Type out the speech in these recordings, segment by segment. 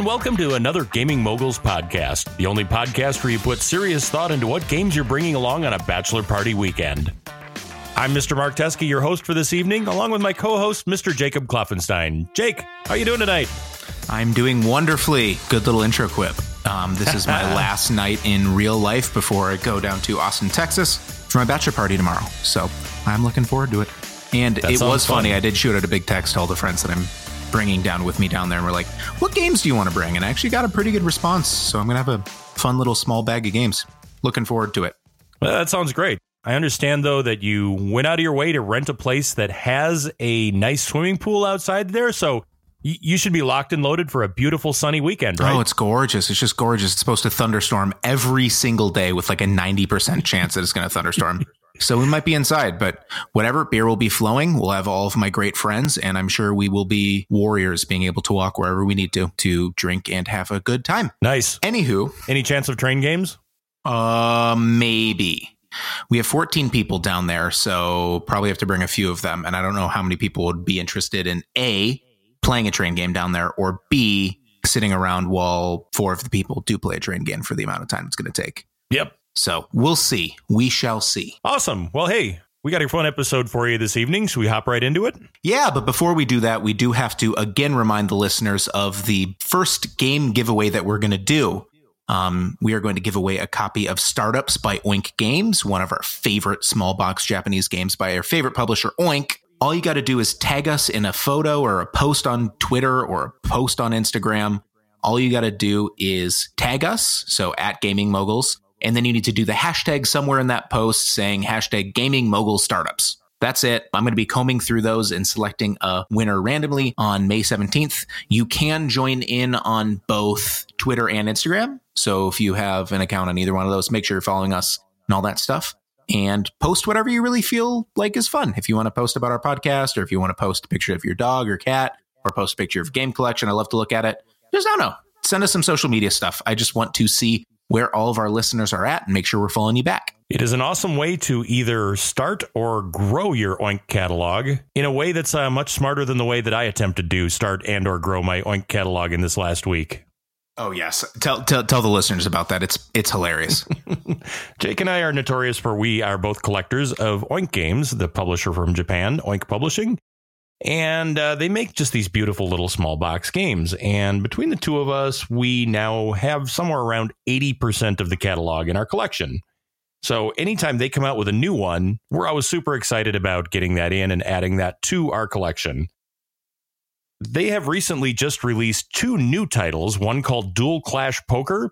and welcome to another Gaming Moguls podcast, the only podcast where you put serious thought into what games you're bringing along on a bachelor party weekend. I'm Mr. Mark Teske, your host for this evening, along with my co-host, Mr. Jacob Kloffenstein. Jake, how are you doing tonight? I'm doing wonderfully. Good little intro quip. Um, this is my last night in real life before I go down to Austin, Texas for my bachelor party tomorrow. So I'm looking forward to it. And That it was funny. fun. I did shoot out a big text to all the friends that I'm bringing down with me down there. And we're like, what games do you want to bring? And I actually got a pretty good response. So I'm going to have a fun little small bag of games. Looking forward to it. Well, that sounds great. I understand though that you went out of your way to rent a place that has a nice swimming pool outside there, so you should be locked and loaded for a beautiful sunny weekend, right? Oh, it's gorgeous. It's just gorgeous. It's supposed to thunderstorm every single day with like a 90% chance that it's going to thunderstorm. so we might be inside, but whatever, beer will be flowing. We'll have all of my great friends, and I'm sure we will be warriors being able to walk wherever we need to to drink and have a good time. nice. Anywho, Any chance of train games? uh, maybe. We have 14 people down there, so probably have to bring a few of them. And I don't know how many people would be interested in A, playing a train game down there, or B, sitting around while four of the people do play a train game for the amount of time it's going to take. Yep. So we'll see. We shall see. Awesome. Well, hey, we got a fun episode for you this evening. Should we hop right into it? Yeah, but before we do that, we do have to again remind the listeners of the first game giveaway that we're going to do. Um, we are going to give away a copy of Startups by Oink Games, one of our favorite small box Japanese games by our favorite publisher, Oink. All you got to do is tag us in a photo or a post on Twitter or a post on Instagram. All you got to do is tag us, so at Gaming Moguls, and then you need to do the hashtag somewhere in that post saying hashtag Gaming Mogul Startups. That's it. I'm going to be combing through those and selecting a winner randomly on May 17th. You can join in on both Twitter and Instagram. So if you have an account on either one of those, make sure you're following us and all that stuff. And post whatever you really feel like is fun. If you want to post about our podcast, or if you want to post a picture of your dog or cat, or post a picture of game collection, I love to look at it. Just don't know. Send us some social media stuff. I just want to see where all of our listeners are at and make sure we're following you back. It is an awesome way to either start or grow your Oink catalog in a way that's uh, much smarter than the way that I attempted to start and or grow my Oink catalog in this last week. Oh yes, tell tell tell the listeners about that. It's it's hilarious. Jake and I are notorious for we are both collectors of Oink Games, the publisher from Japan, Oink Publishing. And uh, they make just these beautiful little small box games. And between the two of us, we now have somewhere around 80% of the catalog in our collection. So anytime they come out with a new one, we're always super excited about getting that in and adding that to our collection. They have recently just released two new titles, one called Duel Clash Poker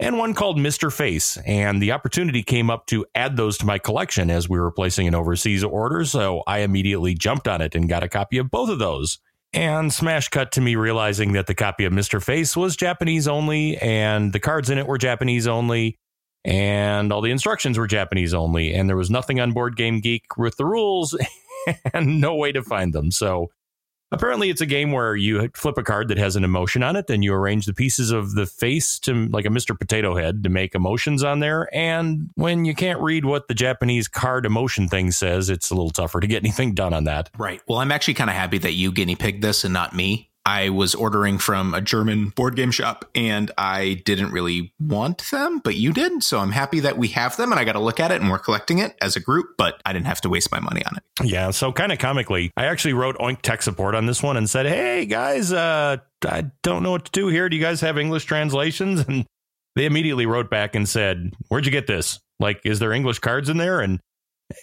and one called Mr. Face. And the opportunity came up to add those to my collection as we were placing an overseas order. So I immediately jumped on it and got a copy of both of those. And smash cut to me realizing that the copy of Mr. Face was Japanese only, and the cards in it were Japanese only, and all the instructions were Japanese only, and there was nothing on Board Game Geek with the rules and no way to find them. So apparently, it's a game where you flip a card that has an emotion on it, and you arrange the pieces of the face to like a Mr. Potato Head to make emotions on there. And when you can't read what the Japanese card emotion thing says, it's a little tougher to get anything done on that. right. Well, I'm actually kind of happy that you guinea pigged this and not me. I was ordering from a German board game shop and I didn't really want them, but you did. So I'm happy that we have them and I got to look at it and we're collecting it as a group, but I didn't have to waste my money on it. Yeah, so kind of comically, I actually wrote Oink tech support on this one and said, "Hey guys, uh, I don't know what to do here. Do you guys have English translations?" And they immediately wrote back and said, "Where'd you get this? Like, is there English cards in there?" And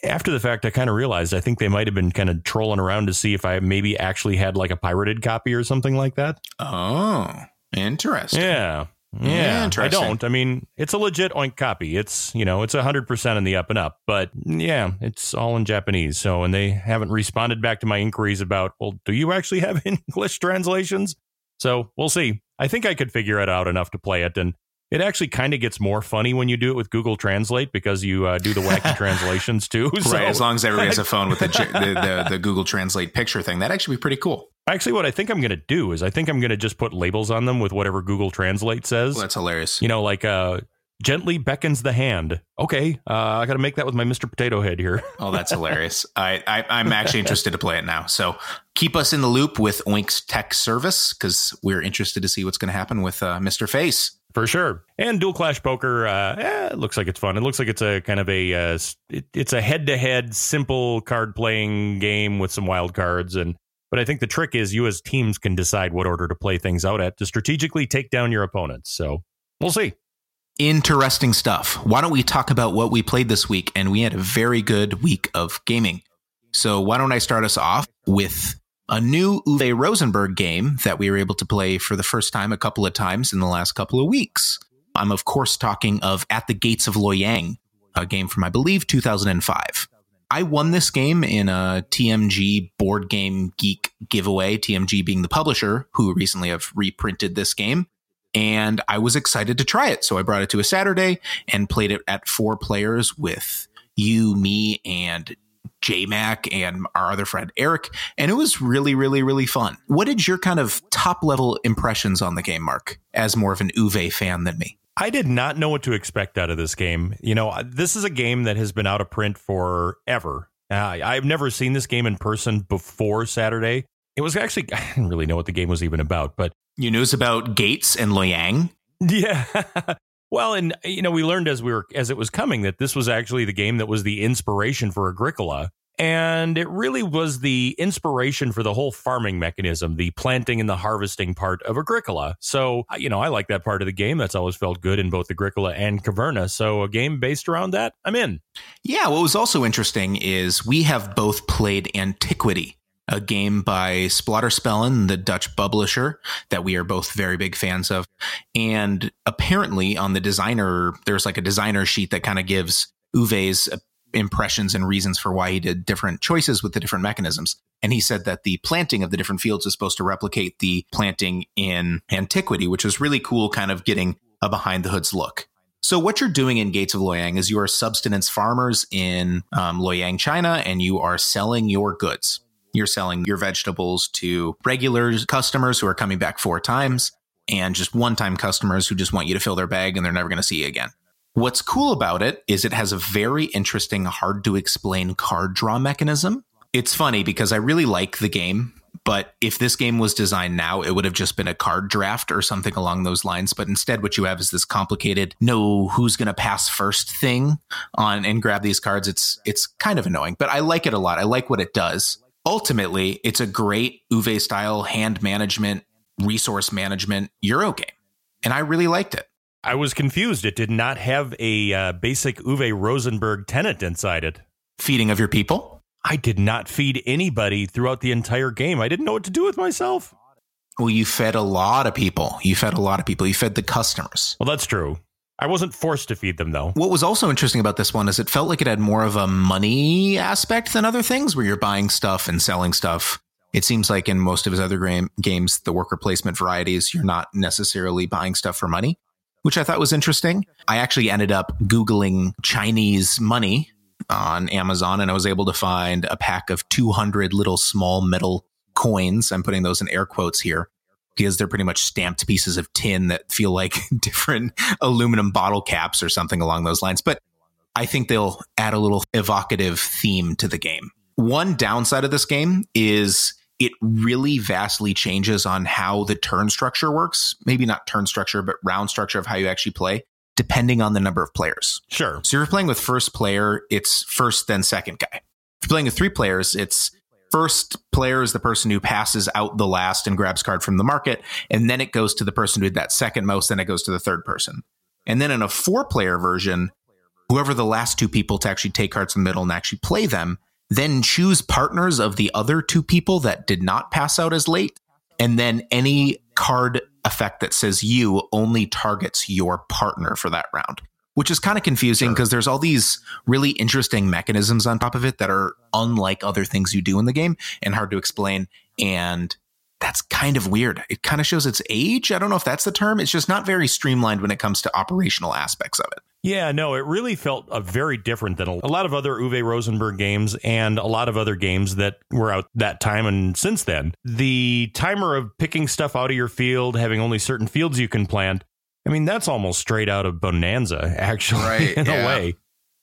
after the fact, I kind of realized I think they might have been kind of trolling around to see if I maybe actually had like a pirated copy or something like that. Oh, interesting. Yeah. Yeah, I don't. I mean, it's a legit oink copy. It's you know, it's hundred percent in the up and up. But yeah, it's all in Japanese. So, and they haven't responded back to my inquiries about, well, do you actually have English translations? So we'll see. I think I could figure it out enough to play it, and it actually kind of gets more funny when you do it with Google Translate because you uh, do the wacky translations too. So right. As long as everybody has a phone with the, the, the, the Google Translate picture thing, that'd actually be pretty cool. actually, what I think I'm going to do is I think I'm going to just put labels on them with whatever Google Translate says. Well, that's hilarious. you know, like uh, gently beckons the hand. Okay, uh, I got to make that with my Mr. Potato Head here. oh, that's hilarious. I, I, am actually interested to play it now. So keep us in the loop with Oink's tech service because we're interested to see what's going to happen with uh, Mr. Face. For sure. And Duel Clash Poker, uh, eh, it looks like it's fun. It looks like it's a kind of a, uh, it, it's a head to head, simple card playing game with some wild cards. And, but I think the trick is you as teams can decide what order to play things out at to strategically take down your opponents. So we'll see. Interesting stuff. Why don't we talk about what we played this week? And we had a very good week of gaming. So why don't I start us off with a new Uwe Rosenberg game that we were able to play for the first time a couple of times in the last couple of weeks. I'm, of course, talking of At the Gates of Loyang, a game from, I believe, 2005. I won this game in a TMG Board Game Geek giveaway, TMG being the publisher who recently have reprinted this game. And I was excited to try it. So I brought it to a Saturday and played it at four players with you, me, and JMac and our other friend Eric, and it was really, really, really fun. What did your kind of top level impressions on the game, Mark, as more of an Uwe fan than me? I did not know what to expect out of this game. You know, this is a game that has been out of print forever. Uh, I've never seen this game in person before Saturday. It was actually, I didn't really know what the game was even about, but. You knew it's about Gates and Loyang? Yeah. Well, and you know, we learned as we were as it was coming that this was actually the game that was the inspiration for Agricola. And it really was the inspiration for the whole farming mechanism, the planting and the harvesting part of Agricola. So, you know, I like that part of the game. That's always felt good in both Agricola and Caverna. So, a game based around that, I'm in. Yeah. What was also interesting is we have both played Antiquity a game by Splotter Spellen, the Dutch publisher that we are both very big fans of. And apparently, on the designer, there's like a designer sheet that kind of gives Uwe's impressions and reasons for why he did different choices with the different mechanisms. And he said that the planting of the different fields is supposed to replicate the planting in antiquity, which was really cool, kind of getting a behind the hoods look. So what you're doing in Gates of Loyang is you are subsistence farmers in um, Loyang, China, and you are selling your goods. You're selling your vegetables to regular customers who are coming back four times and just one time customers who just want you to fill their bag and they're never going to see you again. What's cool about it is it has a very interesting, hard to explain card draw mechanism. It's funny because I really like the game, but if this game was designed now, it would have just been a card draft or something along those lines. But instead, what you have is this complicated know who's going to pass first thing on and grab these cards. It's it's kind of annoying, but I like it a lot. I like what it does. Ultimately, it's a great Uwe style hand management, resource management Euro game, and I really liked it. I was confused. It did not have a uh, basic Uwe Rosenberg tenant inside it. Feeding of your people? I did not feed anybody throughout the entire game. I didn't know what to do with myself. Well, you fed a lot of people. You fed a lot of people. You fed the customers. Well, that's true. I wasn't forced to feed them, though. What was also interesting about this one is it felt like it had more of a money aspect than other things where you're buying stuff and selling stuff. It seems like in most of his other game, games, the worker placement varieties, you're not necessarily buying stuff for money which I thought was interesting. I actually ended up Googling Chinese money on Amazon and I was able to find a pack of 200 little small metal coins. I'm putting those in air quotes here because they're pretty much stamped pieces of tin that feel like different aluminum bottle caps or something along those lines. But I think they'll add a little evocative theme to the game. One downside of this game is it really vastly changes on how the turn structure works. Maybe not turn structure, but round structure of how you actually play, depending on the number of players. Sure. So if you're playing with first player, it's first, then second guy. If you're playing with three players, it's first player is the person who passes out the last and grabs card from the market. And then it goes to the person who did that second most. Then it goes to the third person. And then in a four player version, whoever the last two people to actually take cards in the middle and actually play them then choose partners of the other two people that did not pass out as late. And then any card effect that says you only targets your partner for that round, which is kind of confusing because sure. there's all these really interesting mechanisms on top of it that are unlike other things you do in the game and hard to explain. And that's kind of weird. It kind of shows its age. I don't know if that's the term. It's just not very streamlined when it comes to operational aspects of it. Yeah, no, it really felt a very different than a, a lot of other Uwe Rosenberg games and a lot of other games that were out that time and since then. The timer of picking stuff out of your field, having only certain fields you can plant, I mean, that's almost straight out of Bonanza, actually, Right, in yeah. a way.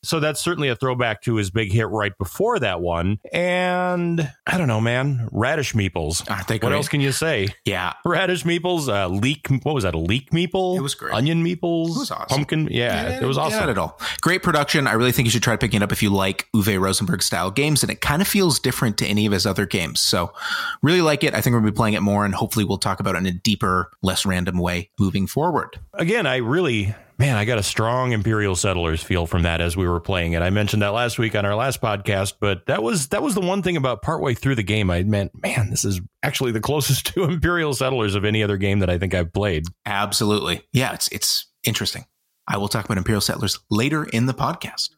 So that's certainly a throwback to his big hit right before that one. And I don't know, man, radish meeples. Aren't they What great? else can you say? Yeah. Radish meeples, uh, leek. What was that? A leek meeple? It was great. Onion meeples. It was awesome. Pumpkin. Yeah, it was awesome. Not at all. Great production. I really think you should try picking it up if you like Uwe Rosenberg style games, and it kind of feels different to any of his other games. So, really like it. I think we'll be playing it more, and hopefully, we'll talk about it in a deeper, less random way moving forward. Again, I really, man, I got a strong Imperial Settlers feel from that as we were playing it. I mentioned that last week on our last podcast, but that was that was the one thing about partway through the game. I meant, man, this is actually the closest to Imperial Settlers of any other game that I think I've played. Absolutely. Yeah, it's it's interesting. I will talk about Imperial Settlers later in the podcast.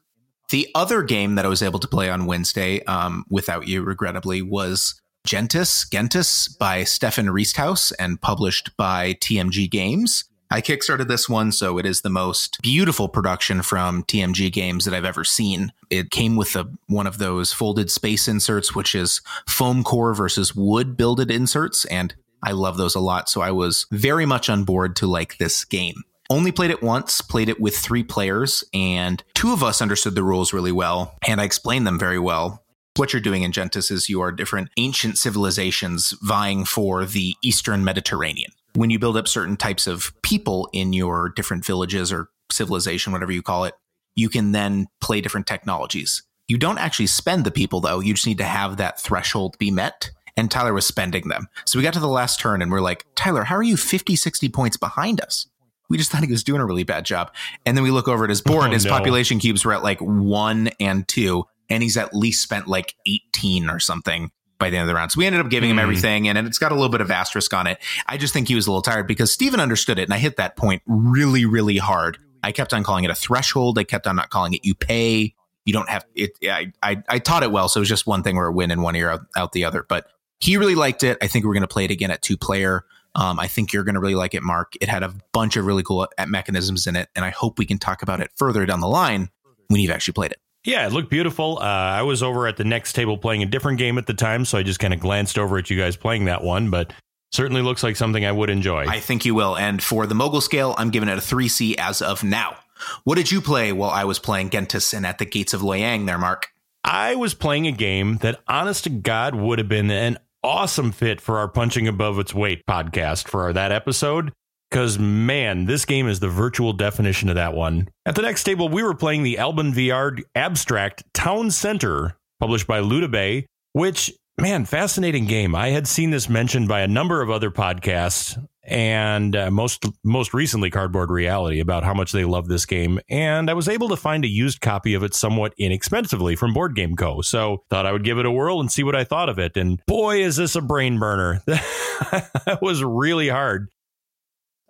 The other game that I was able to play on Wednesday, um, without you, regrettably, was Gentes, Gentes by Stefan Risthaus and published by TMG Games. I kickstarted this one, so it is the most beautiful production from TMG Games that I've ever seen. It came with a, one of those folded space inserts, which is foam core versus wood builded inserts, and I love those a lot. So I was very much on board to like this game. Only played it once, played it with three players, and two of us understood the rules really well, and I explained them very well. What you're doing in Gentes is you are different ancient civilizations vying for the Eastern Mediterranean. When you build up certain types of people in your different villages or civilization, whatever you call it, you can then play different technologies. You don't actually spend the people though. You just need to have that threshold be met. And Tyler was spending them. So we got to the last turn and we're like, Tyler, how are you 50, 60 points behind us? We just thought he was doing a really bad job. And then we look over at his board, Oh, his no. population cubes were at like one and two, and he's at least spent like 18 or something by the end of the round. So we ended up giving him Hmm. everything, and it's got a little bit of asterisk on it. I just think he was a little tired because Steven understood it, and I hit that point really, really hard. I kept on calling it a threshold. I kept on not calling it you pay. You don't have it. I, I, I taught it well. So it was just one thing where a win in one ear out, out the other. But he really liked it. I think we're going to play it again at two player. Um, I think you're going to really like it, Mark. It had a bunch of really cool mechanisms in it, and I hope we can talk about it further down the line when you've actually played it. Yeah, it looked beautiful. Uh, I was over at the next table playing a different game at the time, so I just kind of glanced over at you guys playing that one, but certainly looks like something I would enjoy. I think you will. And for the mogul scale, I'm giving it a 3C as of now. What did you play while I was playing Gentes and at the gates of Loyang there, Mark? I was playing a game that, honest to God, would have been an awesome fit for our Punching Above Its Weight podcast for that episode. Because, man, this game is the virtual definition of that one. At the next table, we were playing the Albin Viard Abstract Town Center, published by Ludibay, which, man, fascinating game. I had seen this mentioned by a number of other podcasts and uh, most most recently Cardboard Reality about how much they love this game and I was able to find a used copy of it somewhat inexpensively from Board Game Co. So thought I would give it a whirl and see what I thought of it and boy is this a brain burner. that was really hard.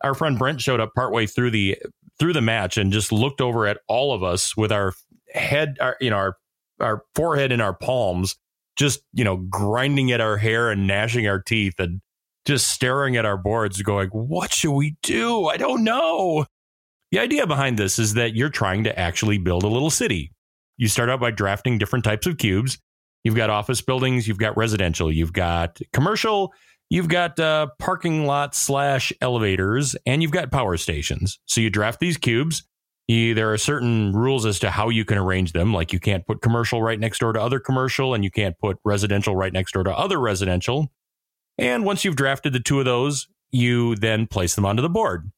Our friend Brent showed up partway through the through the match and just looked over at all of us with our head our you know our our forehead in our palms just you know grinding at our hair and gnashing our teeth and just staring at our boards going what should we do? I don't know. The idea behind this is that you're trying to actually build a little city. You start out by drafting different types of cubes. You've got office buildings you've got residential you've got commercial you've got uh, parking lot slash elevators and you've got power stations so you draft these cubes you, there are certain rules as to how you can arrange them. Like you can't put commercial right next door to other commercial, and you can't put residential right next door to other residential. And once you've drafted the two of those, you then place them onto the board.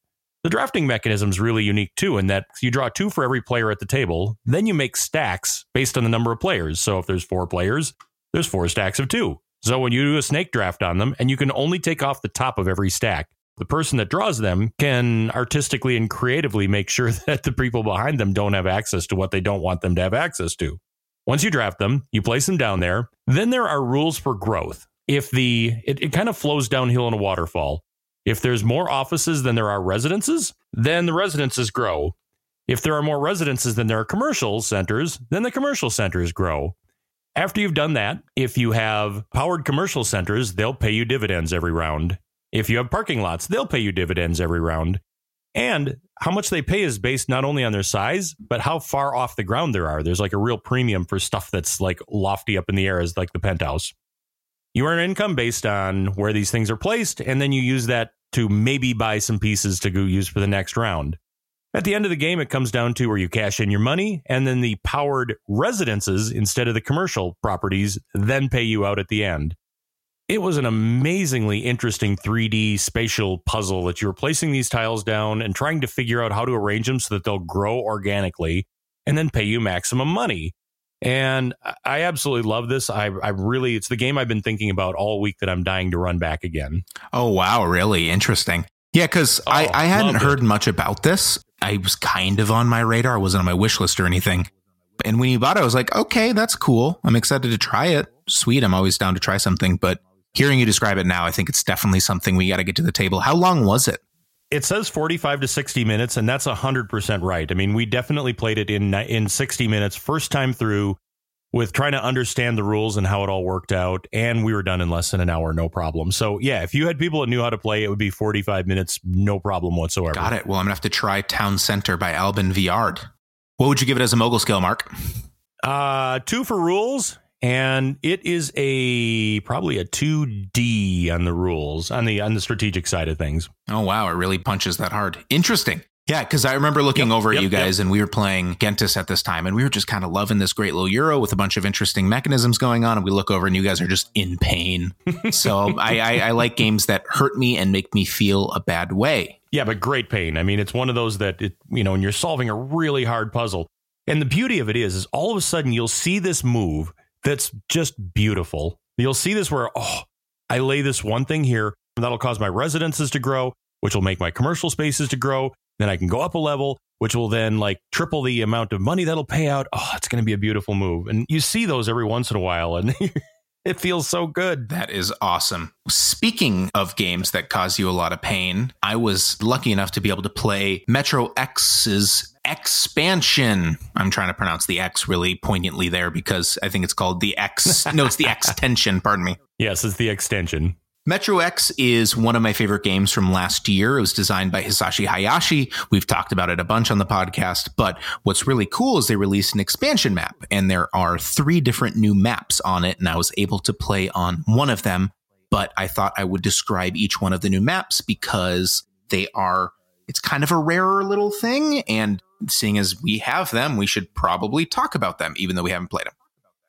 The drafting mechanism is really unique too, in that you draw two for every player at the table. Then you make stacks based on the number of players. So if there's four players, there's four stacks of two. So when you do a snake draft on them, and you can only take off the top of every stack, the person that draws them can artistically and creatively make sure that the people behind them don't have access to what they don't want them to have access to. Once you draft them, you place them down there. Then there are rules for growth. If the it, it kind of flows downhill in a waterfall. If there's more offices than there are residences, then the residences grow. If there are more residences than there are commercial centers, then the commercial centers grow. After you've done that, if you have powered commercial centers, they'll pay you dividends every round. If you have parking lots, they'll pay you dividends every round. And how much they pay is based not only on their size, but how far off the ground there are. There's like a real premium for stuff that's like lofty up in the air as like the penthouse. You earn income based on where these things are placed, and then you use that to maybe buy some pieces to go use for the next round. At the end of the game, it comes down to where you cash in your money and then the powered residences instead of the commercial properties then pay you out at the end. It was an amazingly interesting 3D spatial puzzle that you were placing these tiles down and trying to figure out how to arrange them so that they'll grow organically and then pay you maximum money. And I absolutely love this. I, I really, it's the game I've been thinking about all week that I'm dying to run back again. Oh, wow. Really interesting. Yeah, because oh, I, I hadn't heard it. much about this. I was kind of on my radar. It wasn't on my wish list or anything. And when you bought it, I was like, okay, that's cool. I'm excited to try it. Sweet. I'm always down to try something. But hearing you describe it now, I think it's definitely something we got to get to the table. How long was it? It says 45 to 60 minutes, and that's 100% right. I mean, we definitely played it in, in 60 minutes, first time through with trying to understand the rules and how it all worked out. And we were done in less than an hour, no problem. So, yeah, if you had people that knew how to play, it would be 45 minutes, no problem whatsoever. Got it. Well, I'm going to have to try Town Center by Albin Viard. What would you give it as a mogul scale, Mark? Uh, two for rules. And it is a probably a 2D on the rules on the on the strategic side of things. Oh wow, it really punches that hard. Interesting. Yeah, because I remember looking yep, over at yep, you guys yep. and we were playing Gentes at this time and we were just kind of loving this great little Euro with a bunch of interesting mechanisms going on. And we look over and you guys are just in pain. so I, I, I like games that hurt me and make me feel a bad way. Yeah, but great pain. I mean, it's one of those that, it, you know, when you're solving a really hard puzzle. And the beauty of it is, is all of a sudden you'll see this move that's just beautiful. You'll see this where, oh, I lay this one thing here, and that'll cause my residences to grow, which will make my commercial spaces to grow. Then I can go up a level, which will then like triple the amount of money that'll pay out. Oh, it's going to be a beautiful move. And you see those every once in a while and it feels so good. That is awesome. Speaking of games that cause you a lot of pain, I was lucky enough to be able to play Metro X's expansion. I'm trying to pronounce the X really poignantly there because I think it's called the X. no, it's the extension. Pardon me. Yes, it's the extension. Metro X is one of my favorite games from last year. It was designed by Hisashi Hayashi. We've talked about it a bunch on the podcast, but what's really cool is they released an expansion map and there are three different new maps on it. And I was able to play on one of them, but I thought I would describe each one of the new maps because they are, it's kind of a rarer little thing. And seeing as we have them, we should probably talk about them, even though we haven't played them.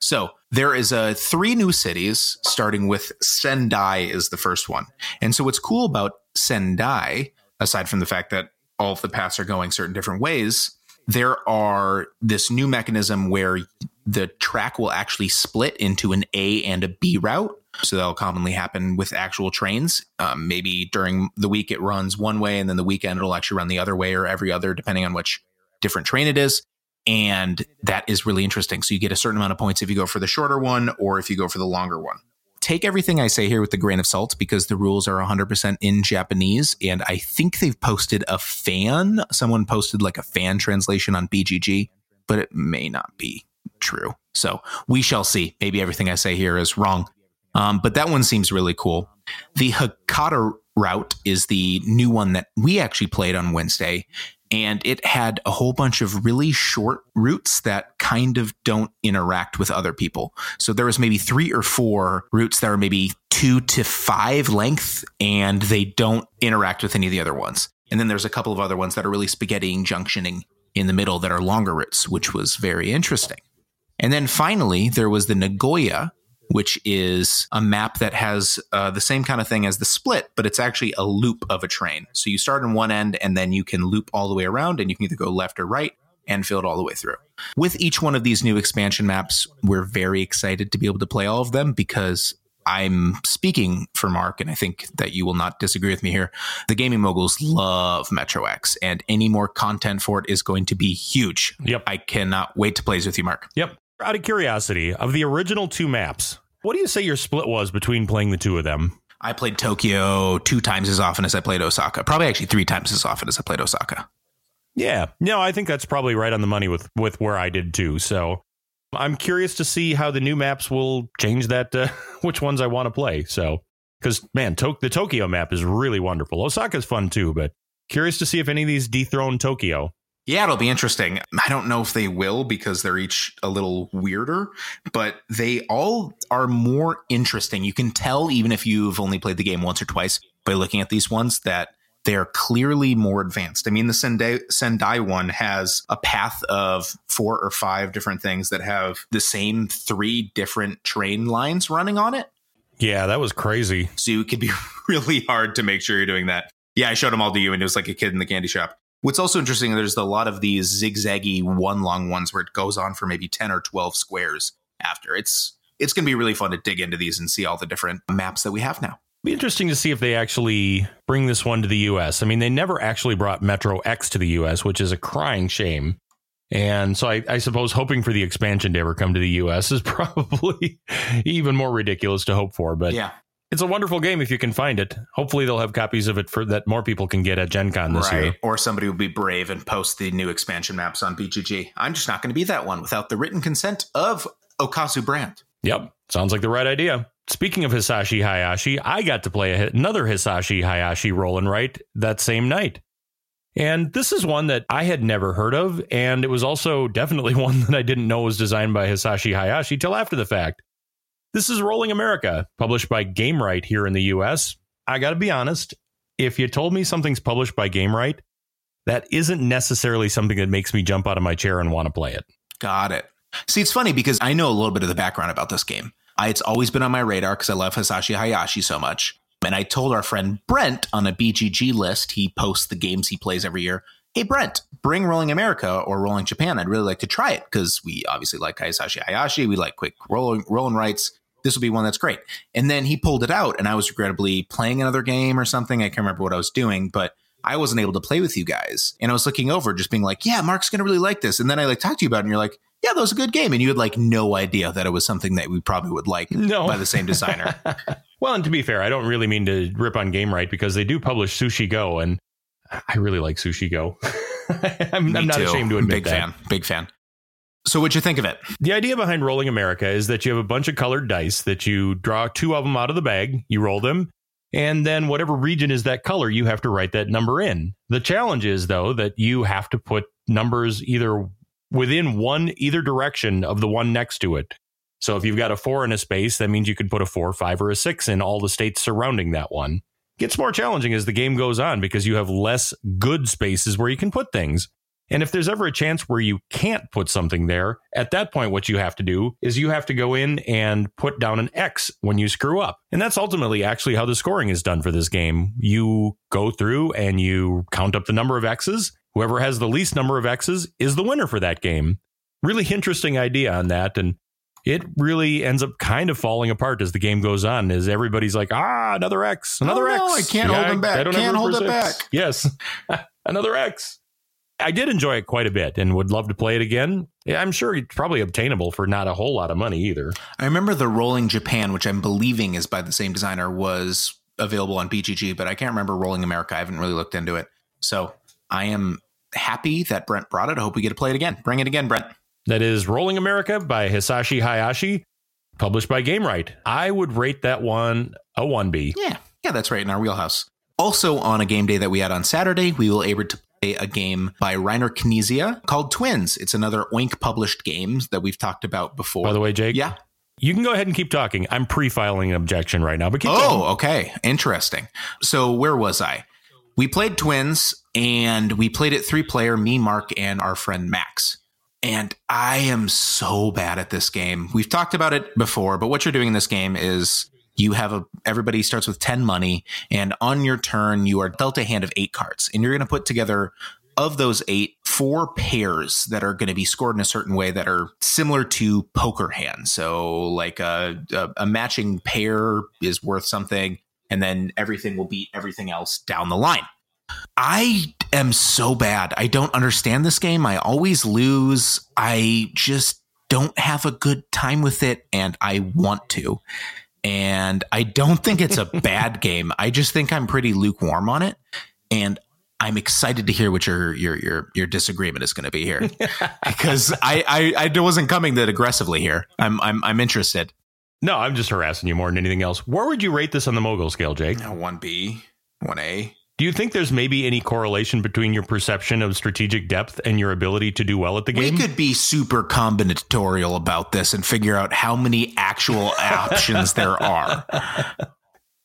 So there is a three new cities, starting with Sendai is the first one. And so what's cool about Sendai, aside from the fact that all of the paths are going certain different ways, there are this new mechanism where the track will actually split into an A and a B route. So that'll commonly happen with actual trains. Um, maybe during the week it runs one way, and then the weekend it'll actually run the other way or every other, depending on which different train it is. And that is really interesting. So you get a certain amount of points if you go for the shorter one or if you go for the longer one. Take everything I say here with a grain of salt because the rules are 100% in Japanese. And I think they've posted a fan. Someone posted like a fan translation on BGG, but it may not be true. So we shall see. Maybe everything I say here is wrong. Um, but that one seems really cool. The Hakata route is the new one that we actually played on Wednesday and it had a whole bunch of really short routes that kind of don't interact with other people. So there was maybe three or four routes that are maybe two to five length and they don't interact with any of the other ones. And then there's a couple of other ones that are really spaghettiing junctioning in the middle that are longer routes, which was very interesting. And then finally, there was the Nagoya, which is a map that has uh, the same kind of thing as the split, but it's actually a loop of a train. So you start in one end and then you can loop all the way around and you can either go left or right and fill it all the way through. With each one of these new expansion maps, we're very excited to be able to play all of them because I'm speaking for Mark, and I think that you will not disagree with me here. The gaming moguls love Metro X, and any more content for it is going to be huge. Yep. I cannot wait to play with you, Mark. Yep. Out of curiosity, of the original two maps, what do you say your split was between playing the two of them? I played Tokyo two times as often as I played Osaka. Probably actually three times as often as I played Osaka. Yeah. No, I think that's probably right on the money with with where I did too. So I'm curious to see how the new maps will change that uh, which ones I want to play. So cuz man, to- the Tokyo map is really wonderful. Osaka's fun too, but curious to see if any of these dethrone Tokyo. Yeah, it'll be interesting. I don't know if they will because they're each a little weirder, but they all are more interesting. You can tell, even if you've only played the game once or twice, by looking at these ones that they're clearly more advanced. I mean, the Sendai, Sendai one has a path of four or five different things that have the same three different train lines running on it. Yeah, that was crazy. So it could be really hard to make sure you're doing that. Yeah, I showed them all to you, and it was like a kid in the candy shop. What's also interesting, there's a lot of these zigzaggy one long ones where it goes on for maybe 10 or 12 squares after. It's it's going to be really fun to dig into these and see all the different maps that we have now. Be interesting to see if they actually bring this one to the US. I mean, they never actually brought Metro X to the US, which is a crying shame. And so I, I, suppose hoping for the expansion to ever come to the US is probably even more ridiculous to hope for. But yeah. It's a wonderful game if you can find it. Hopefully they'll have copies of it for that more people can get at Gen Con this right. year. Or somebody will be brave and post the new expansion maps on BGG. I'm just not going to be that one without the written consent of Okazu Brand. Yep. Sounds like the right idea. Speaking of Hisashi Hayashi, I got to play another Hisashi Hayashi roll and write that same night. And this is one that I had never heard of, and it was also definitely one that I didn't know was designed by Hisashi Hayashi till after the fact. This is Rolling America, published by Gamewright here in the US. I got to be honest, if you told me something's published by Gamewright, that isn't necessarily something that makes me jump out of my chair and want to play it. Got it. See, it's funny because I know a little bit of the background about this game. I, it's always been on my radar because I love Hisashi Hayashi so much. And I told our friend Brent on a BGG list, he posts the games he plays every year. Hey, Brent, bring Rolling America or Rolling Japan. I'd really like to try it because we obviously like Hisashi Hayashi. We like quick rolling, rolling rights this will be one that's great. And then he pulled it out, and I was regrettably playing another game or something. I can't remember what I was doing, but I wasn't able to play with you guys. And I was looking over, just being like, yeah, Mark's going to really like this. And then I like talked to you about it, and you're like, yeah, that was a good game. And you had like no idea that it was something that we probably would like no. by the same designer. well, and to be fair, I don't really mean to rip on Gamewright because they do publish Sushi Go, and I really like Sushi Go. I'm, I'm, not too. ashamed to admit Big that. fan. Big fan. So, what'd you think of it? The idea behind Rolling America is that you have a bunch of colored dice that you draw two of them out of the bag, you roll them, and then whatever region is that color, you have to write that number in. The challenge is, though, that you have to put numbers either within one, either direction of the one next to it. So, if you've got a four in a space, that means you could put a four, five, or a six in all the states surrounding that one. Gets more challenging as the game goes on because you have less good spaces where you can put things. And if there's ever a chance where you can't put something there, at that point, what you have to do is you have to go in and put down an X when you screw up. And that's ultimately actually how the scoring is done for this game. You go through and you count up the number of X's. Whoever has the least number of X's is the winner for that game. Really interesting idea on that. And it really ends up kind of falling apart as the game goes on. As everybody's like, ah, another X, another oh, X. No, I can't yeah, hold them back. I don't can't hold it back. Yes, another X. I did enjoy it quite a bit and would love to play it again. Yeah, I'm sure it's probably obtainable for not a whole lot of money either. I remember the Rolling Japan, which I'm believing is by the same designer, was available on BGG, but I can't remember Rolling America. I haven't really looked into it. So I am happy that Brent brought it. I hope we get to play it again. Bring it again, Brent. That is Rolling America by Hisashi Hayashi, published by Gamewright. I would rate that one a 1B. Yeah. Yeah, that's right in our wheelhouse. Also, on a game day that we had on Saturday, we were able to a game by Reiner Knizia called Twins. It's another Oink published game that we've talked about before. By the way, Jake. Yeah. You can go ahead and keep talking. I'm pre-filing an objection right now, but keep Oh, going. okay. Interesting. So where was I? We played Twins and we played it three player, me, Mark, and our friend Max. And I am so bad at this game. We've talked about it before, but what you're doing in this game is you have a everybody starts with 10 money and on your turn you are dealt a hand of eight cards and you're going to put together of those eight four pairs that are going to be scored in a certain way that are similar to poker hands so like a, a, a matching pair is worth something and then everything will beat everything else down the line I am so bad. I don't understand this game. I always lose. I just don't have a good time with it and I want to and I don't think it's a bad game. I just think I'm pretty lukewarm on it, and I'm excited to hear what your your your your disagreement is going to be here because I, I I wasn't coming that aggressively here. I'm I'm I'm interested. No, I'm just harassing you more than anything else. Where would you rate this on the mogul scale, Jake? One B, one A. Do you think there's maybe any correlation between your perception of strategic depth and your ability to do well at the game? We could be super combinatorial about this and figure out how many actual options there are.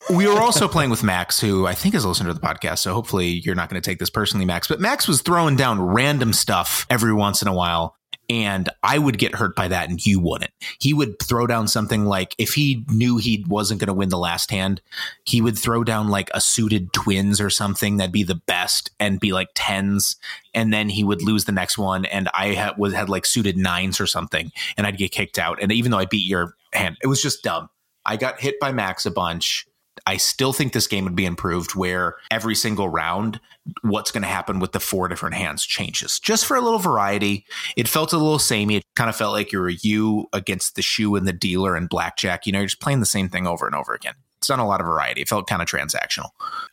we were also playing with Max, who I think is a listener to the podcast. So hopefully you're not going to take this personally, Max. But Max was throwing down random stuff every once in a while. And I would get hurt by that and you wouldn't. He would throw down something like if he knew he wasn't going to win the last hand, he would throw down like a suited twins or something that'd be the best and be like tens. And then he would lose the next one. And I had, was, had like suited nines or something and I'd get kicked out. And even though I beat your hand, it was just dumb. I got hit by Max a bunch I still think this game would be improved where every single round, what's going to happen with the four different hands changes just for a little variety. It felt a little samey. It kind of felt like you were you against the shoe and the dealer and blackjack. You know, you're just playing the same thing over and over again. It's not a lot of variety. It felt kind of transactional.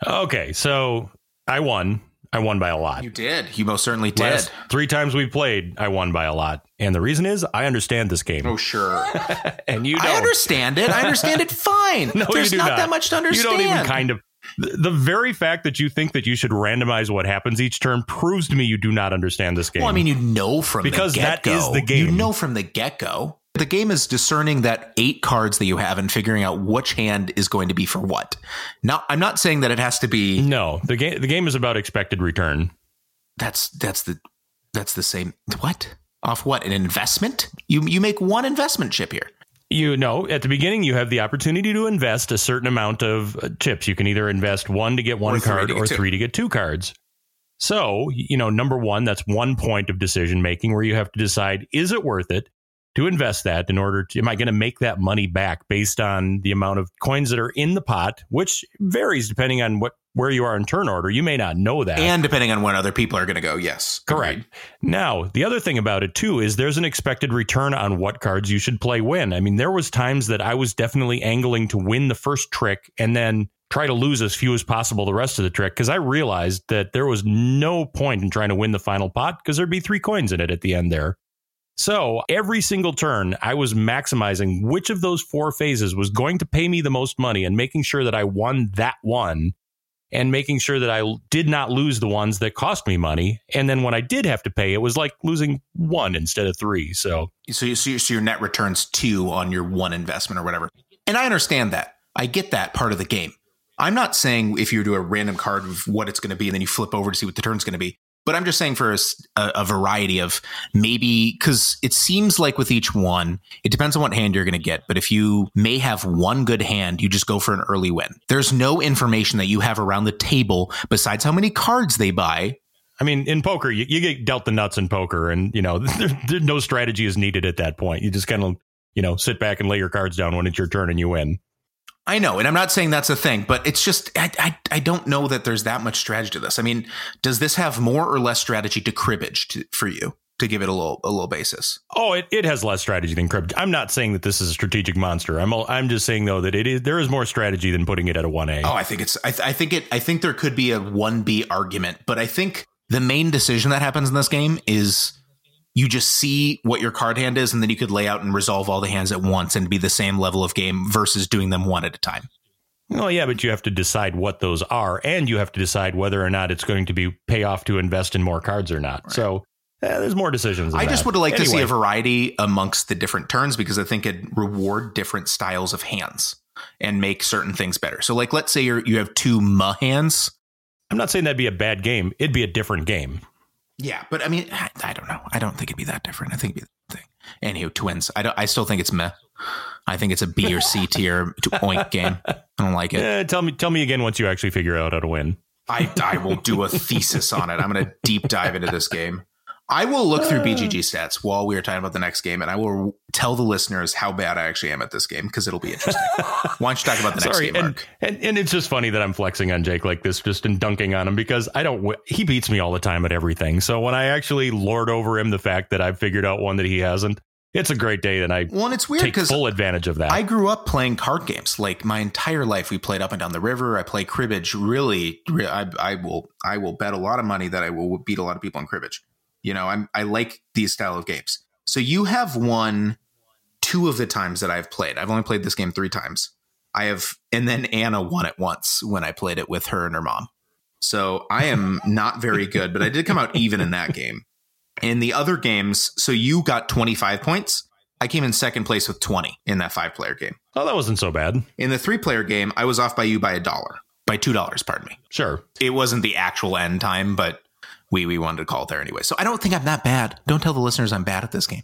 Okay. So I won. I won by a lot. You did. You most certainly did. Last three times we played, I won by a lot. And the reason is I understand this game. Oh, sure. and you don't. I understand it. I understand it fine. no, There's not, not, that much to understand. You don't even kind of. The very fact that you think that you should randomize what happens each turn proves to me you do not understand this game. Well, I mean, you know from because the that is the game. You know from the get go. The game is discerning that eight cards that you have and figuring out which hand is going to be for what. Now, I'm not saying that it has to be. No, the game. The game is about expected return. That's that's the that's the same. What off what an investment? You you make one investment chip here. You know, at the beginning, you have the opportunity to invest a certain amount of uh, chips. You can either invest one to get one or card or three to get two cards. So, you know, number one, that's one point of decision making where you have to decide is it worth it? To invest that in order to am I going to make that money back based on the amount of coins that are in the pot, which varies depending on what where you are in turn order. You may not know that. And depending on when other people are going to go, yes. Correct. Agreed. Now, the other thing about it too is there's an expected return on what cards you should play when. I mean, there was times that I was definitely angling to win the first trick and then try to lose as few as possible the rest of the trick because I realized that there was no point in trying to win the final pot because there'd be three coins in it at the end there. So every single turn, I was maximizing which of those four phases was going to pay me the most money and making sure that I won that one and making sure that I did not lose the ones that cost me money. And then when I did have to pay, it was like losing one instead of three. So, so, you, so your net returns two on your one investment or whatever. And I understand that. I get that part of the game. I'm not saying if you do a random card of what it's going to be and then you flip over to see what the turn's going to be. But I'm just saying for a, a variety of maybe because it seems like with each one, it depends on what hand you're going to get. But if you may have one good hand, you just go for an early win. There's no information that you have around the table besides how many cards they buy. I mean, in poker, you, you get dealt the nuts in poker, and you know, no strategy is needed at that point. You just kind of, you know, sit back and lay your cards down when it's your turn and you win. I know, and I'm not saying that's a thing, but it's just I, I, I don't know that there's that much strategy to this. I mean, does this have more or less strategy to cribbage to, for you to give it a little a little basis? Oh, it, it has less strategy than cribbage. I'm not saying that this is a strategic monster. I'm I'm just saying though that it is there is more strategy than putting it at a one A. Oh, I think it's I, th- I think it I think there could be a one B argument, but I think the main decision that happens in this game is you just see what your card hand is, and then you could lay out and resolve all the hands at once and be the same level of game versus doing them one at a time. Well, yeah, but you have to decide what those are, and you have to decide whether or not it's going to be pay off to invest in more cards or not. Right. So eh, there's more decisions. I just would like anyway. to see a variety amongst the different turns because I think it reward different styles of hands and make certain things better. So, like, let's say you you have two ma hands. I'm not saying that'd be a bad game. It'd be a different game. Yeah, but I mean, I, I, don't know. I don't think it'd be that different. I think it'd be the thing. Anywho, twins. I don't. I still think it's meh. I think it's a B or C tier oink game. I don't like it. Yeah, tell me, tell me again once you actually figure out how to win. I, I will do a thesis on it. I'm going to deep dive into this game. I will look through BGG uh. stats while we are talking about the next game, and I will tell the listeners how bad I actually am at this game because it'll be interesting. Why don't you talk about the next Sorry, game, and, and, and, it's just funny that I'm flexing on Jake like this, just in dunking on him because I don't. He beats me all the time at everything. So when I actually lord over him the fact that I've figured out one that he hasn't, it's a great day, and I well, and it's weird because full advantage of that. I grew up playing card games like my entire life. We played up and down the river. I play cribbage. Really, I, I will I will bet a lot of money that I will beat a lot of people in cribbage. You know, I'm I like these style of games. So you have won two of the times that I've played. I've only played this game three times. I have, and then Anna won it once when I played it with her and her mom. So I am not very good, but I did come out even in that game. In the other games, so you got 25 points. I came in second place with 20 in that five player game. Oh, that wasn't so bad. In the three player game, I was off by you by a dollar, by $2, pardon me. Sure. It wasn't the actual end time, but we, we wanted to call it there anyway. So I don't think I'm that bad. Don't tell the listeners I'm bad at this game.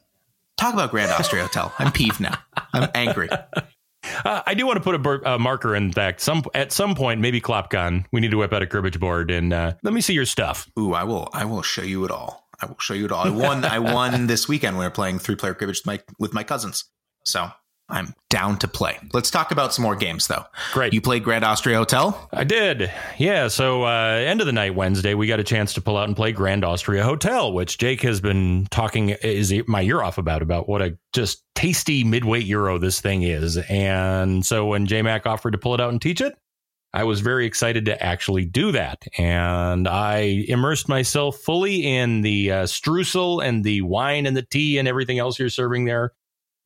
Talk about Grand Austria Hotel. I'm peeved now. I'm angry. Uh, I do want to put a, a, marker in fact. Some at some point, maybe Klopcon, we need to whip out a cribbage board and uh, let me see your stuff. Ooh, I will. I will show you it all. I will show you it all. I won. I won this weekend when we were playing three player cribbage with my, with my cousins. So I'm down to play. Let's talk about some more games, though. Great. You played Grand Austria Hotel? I did. Yeah. So, uh, end of the night Wednesday, we got a chance to pull out and play Grand Austria Hotel, which Jake has been talking is my ear off about, about what a just tasty midweight Euro this thing is. And so, when J Mac offered to pull it out and teach it, I was very excited to actually do that. And I immersed myself fully in the uh, streusel and the wine and the tea and everything else you're serving there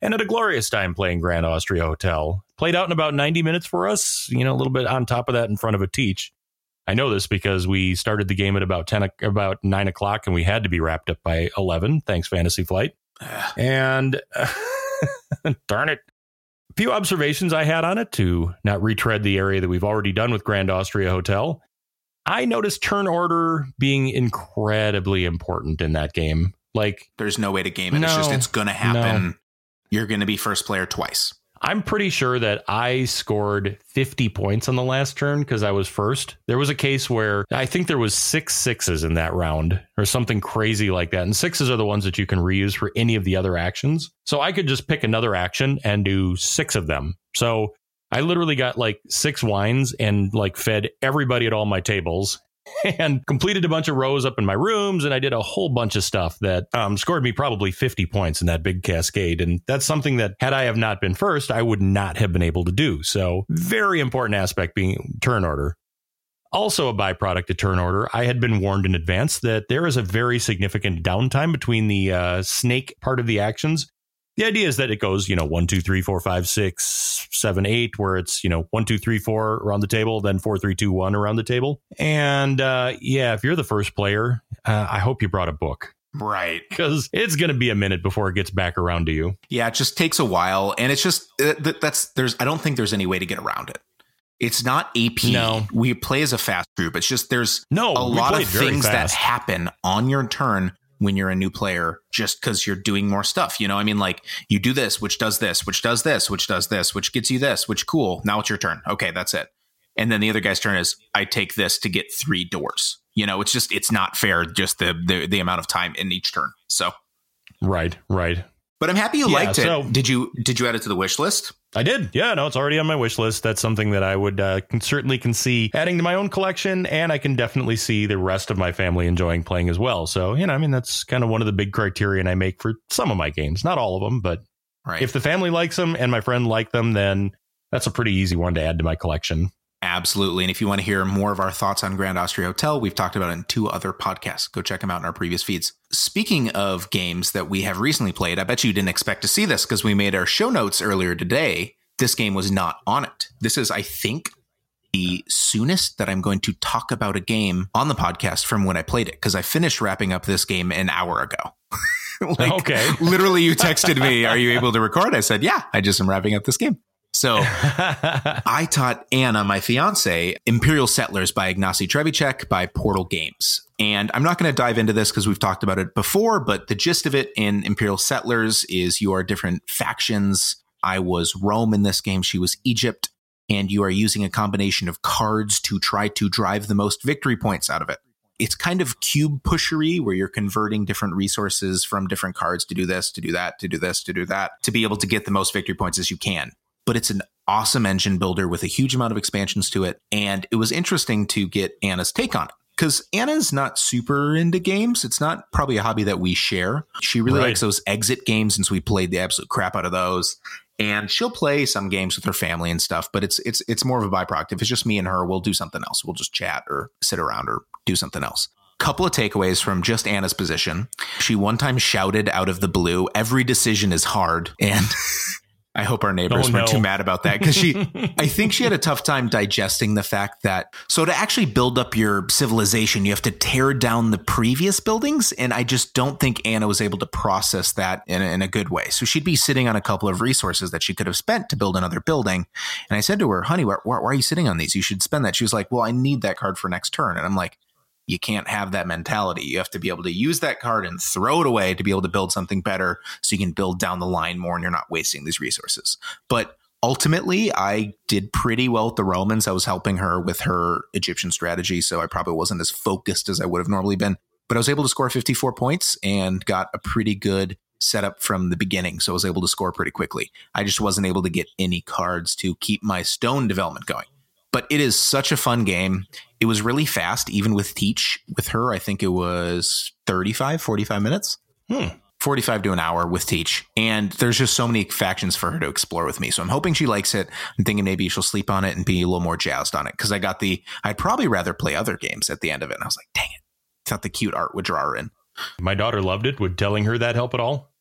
and had a glorious time playing Grand Austria Hotel. Played out in about 90 minutes for us, you know, a little bit on top of that in front of a teach. I know this because we started the game at about 10, about 9 o'clock, and we had to be wrapped up by 11. Thanks, Fantasy Flight. and uh, darn it. A few observations I had on it to not retread the area that we've already done with Grand Austria Hotel. I noticed turn order being incredibly important in that game. Like, there's no way to game it. No, it's just, it's going to happen. No you're going to be first player twice. I'm pretty sure that I scored 50 points on the last turn because I was first. There was a case where I think there was six sixes in that round or something crazy like that. And sixes are the ones that you can reuse for any of the other actions. So I could just pick another action and do six of them. So I literally got like six wines and like fed everybody at all my tables and completed a bunch of rows up in my rooms. And I did a whole bunch of stuff that um, scored me probably 50 points in that big cascade. And that's something that, had I have not been first, I would not have been able to do. So, very important aspect being turn order. Also, a byproduct of turn order, I had been warned in advance that there is a very significant downtime between the uh, snake part of the actions the idea is that it goes, you know, one, two, three, four, five, six, seven, eight, where it's, you know, one, two, three, four around the table, then four, three, two, one around the table. And uh, yeah, if you're the first player, uh, I hope you brought a book. Right. Because it's going to be a minute before it gets back around to you. Yeah, it just takes a while. And it's just, uh, that's, there's, I don't think there's any way to get around it. It's not AP. No. We play as a fast group. It's just there's no, a lot of things that happen on your turn when you're a new player just because you're doing more stuff. You know, I mean, like you do this, which does this, which does this, which does this, which gets you this, which cool. Now it's your turn. Okay, that's it. And then the other guy's turn is I take this to get three doors. You know, it's just it's not fair just the the, the amount of time in each turn. So Right, right. But I'm happy you yeah, liked it. So, did you did you add it to the wish list? I did. Yeah, no, it's already on my wish list. That's something that I would uh, can, certainly can see adding to my own collection, and I can definitely see the rest of my family enjoying playing as well. So, you know, I mean, that's kind of one of the big criterion I make for some of my games. Not all of them, but right. if the family likes them and my friend like them, then that's a pretty easy one to add to my collection. Absolutely. And if you want to hear more of our thoughts on Grand Austria Hotel, we've talked about it in two other podcasts. Go check them out in our previous feeds. Speaking of games that we have recently played, I bet you didn't expect to see this because we made our show notes earlier today. This game was not on it. This is, I think, the soonest that I'm going to talk about a game on the podcast from when I played it because I finished wrapping up this game an hour ago. like, okay. literally, you texted me, Are you able to record? I said, Yeah, I just am wrapping up this game. So I taught Anna, my fiance, Imperial Settlers by Ignacy Trzewiczek by Portal Games. And I'm not going to dive into this because we've talked about it before, but the gist of it in Imperial Settlers is you are different factions. I was Rome in this game, she was Egypt, and you are using a combination of cards to try to drive the most victory points out of it. It's kind of cube pushery where you're converting different resources from different cards to do this, to do that, to do this, to do that, to be able to get the most victory points as you can but it's an awesome engine builder with a huge amount of expansions to it. And it was interesting to get Anna's take on it because Anna's not super into games. It's not probably a hobby that we share. She really right. likes those exit games, so we played the absolute crap out of those. And she'll play some games with her family and stuff, but it's it's it's more of a byproduct. If it's just me and her, we'll do something else. We'll just chat or sit around or do something else. Couple of takeaways from just Anna's position. She one time shouted out of the blue, "Every decision is hard," and I hope our neighbors Oh, weren't no. too mad about that because she, I think she had a tough time digesting the fact that. So to actually build up your civilization, you have to tear down the previous buildings, and I just don't think Anna was able to process that in a, in a good way. So she'd be sitting on a couple of resources that she could have spent to build another building, and I said to her, "Honey, why, why are you sitting on these? You should spend that." She was like, "Well, I need that card for next turn," and I'm like. You can't have that mentality. You have to be able to use that card and throw it away to be able to build something better so you can build down the line more and you're not wasting these resources. But ultimately, I did pretty well with the Romans. I was helping her with her Egyptian strategy, so I probably wasn't as focused as I would have normally been. But I was able to score 54 points and got a pretty good setup from the beginning. So I was able to score pretty quickly. I just wasn't able to get any cards to keep my stone development going. But it is such a fun game. It was really fast, even with Teach. With her, I think it was 35, 45 minutes. Hmm. 45 to an hour with Teach. And there's just so many factions for her to explore with me. So I'm hoping she likes it. I'm thinking maybe she'll sleep on it and be a little more jazzed on it. Cause I got the, I'd probably rather play other games at the end of it. And I was like, dang it. Thought the cute art would draw her in. My daughter loved it. Would telling her that help at all?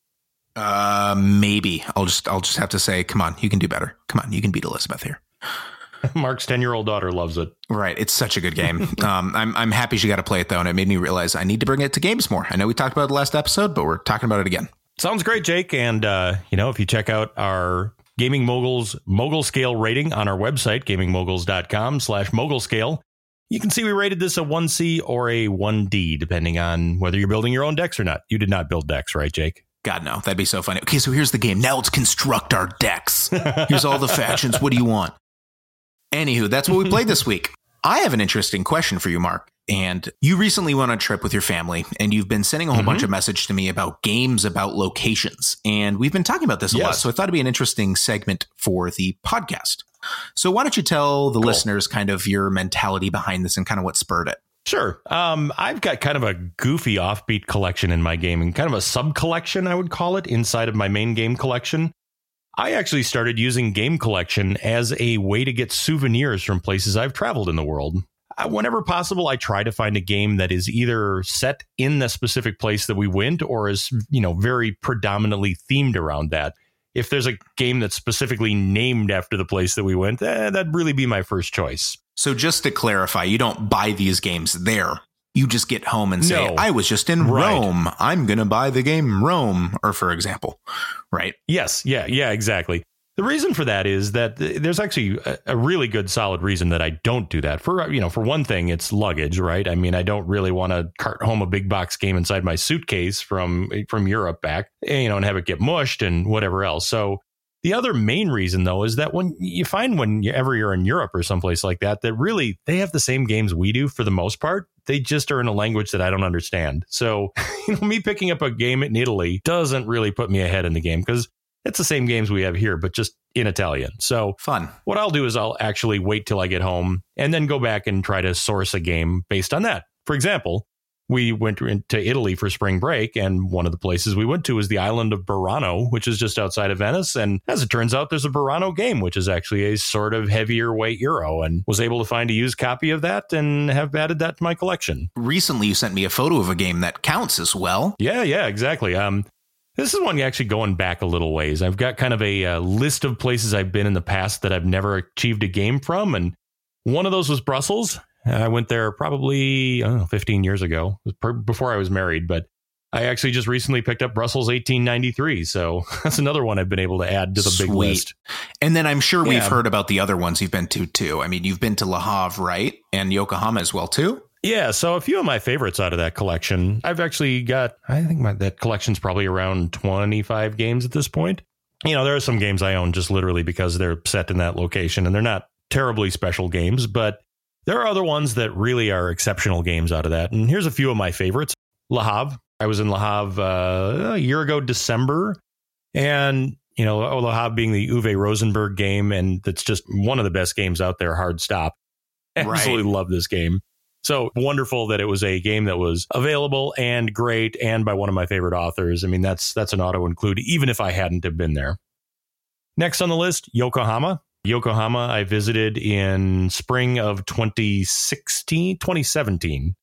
Uh, maybe I'll just, I'll just have to say, come on, you can do better. Come on, you can beat Elizabeth here. Mark's 10 year old daughter loves it. Right. It's such a good game. um, I'm, I'm happy she got to play it though. And it made me realize I need to bring it to games more. I know we talked about it last episode, but we're talking about it again. Sounds great, Jake. And, uh, you know, if you check out our Gaming Moguls Mogul Scale rating on our website, gamingmoguls.com slash mogul scale, you can see we rated this a 1C or a 1D, depending on whether you're building your own decks or not. You did not build decks, right, Jake? God, no, that'd be so funny. Okay, so here's the game. Now let's construct our decks. Here's all the factions. What do you want? Anywho, that's what we played this week. I have an interesting question for you, Mark. And you recently went on a trip with your family, and you've been sending a whole Mhm. bunch of message to me about games about locations. And we've been talking about this a lot. So I thought it'd be an interesting segment for the podcast. So why don't you tell the listeners kind of your mentality behind this and kind of what spurred it? Sure. Um, I've got kind of a goofy offbeat collection in my game and kind of a sub collection, I would call it, inside of my main game collection. I actually started using game collection as a way to get souvenirs from places I've traveled in the world. Whenever possible, I try to find a game that is either set in the specific place that we went or is, you know, very predominantly themed around that. If there's a game that's specifically named after the place that we went, eh, that'd really be my first choice. So just to clarify, you don't buy these games there. You just get home and say, No. I was just in Right. Rome. I'm going to buy the game Rome, or for example, right? Yes, yeah, yeah, exactly. The reason for that is that th- there's actually a, a really good solid reason that I don't do that. For you know, for one thing, it's luggage, right? I mean, I don't really want to cart home a big box game inside my suitcase from from Europe back, eh, you know, and have it get mushed and whatever else. So the other main reason though is that when you find whenever you're in Europe or someplace like that, that really they have the same games we do for the most part. They just are in a language that I don't understand. So, you know, me picking up a game in Italy doesn't really put me ahead in the game because it's the same games we have here, but just in Italian. So Fun. what I'll do is I'll actually wait till I get home and then go back and try to source a game based on that. For example, we went to Italy for spring break, and one of the places we went to was the island of Burano, which is just outside of Venice. And as it turns out, there's a Burano game, which is actually a sort of heavier weight euro, and was able to find a used copy of that and have added that to my collection. Recently, you sent me a photo of a game that counts as well. Yeah, yeah, exactly. Um, this is one actually going back a little ways. I've got kind of a, uh list of places I've been in the past that I've never achieved a game from, and one of those was Brussels. I went there probably I don't know, 15 years ago, It was per- before I was married, but I actually just recently picked up Brussels 1893. So that's another one I've been able to add to the big list. And then I'm sure we've Yeah. heard about the other ones you've been to too. I mean, you've been to Le Havre, right? And Yokohama as well too. Yeah, so a few of my favorites out of that collection. I've actually got, I think my, that collection's probably around 25 games at this point. You know, there are some games I own just literally because they're set in that location and they're not terribly special games, but there are other ones that really are exceptional games out of that. And here's a few of my favorites Le Havre. I was in Le Havre uh, a year ago, December. And, you know, Le Havre being the Uwe Rosenberg game, and that's just one of the best games out there, hard stop. Right. Absolutely love this game. So wonderful that it was a game that was available and great and by one of my favorite authors. I mean, that's that's an auto include, even if I hadn't have been there. Next on the list, Yokohama. Yokohama, I visited in spring of 2016, 2017.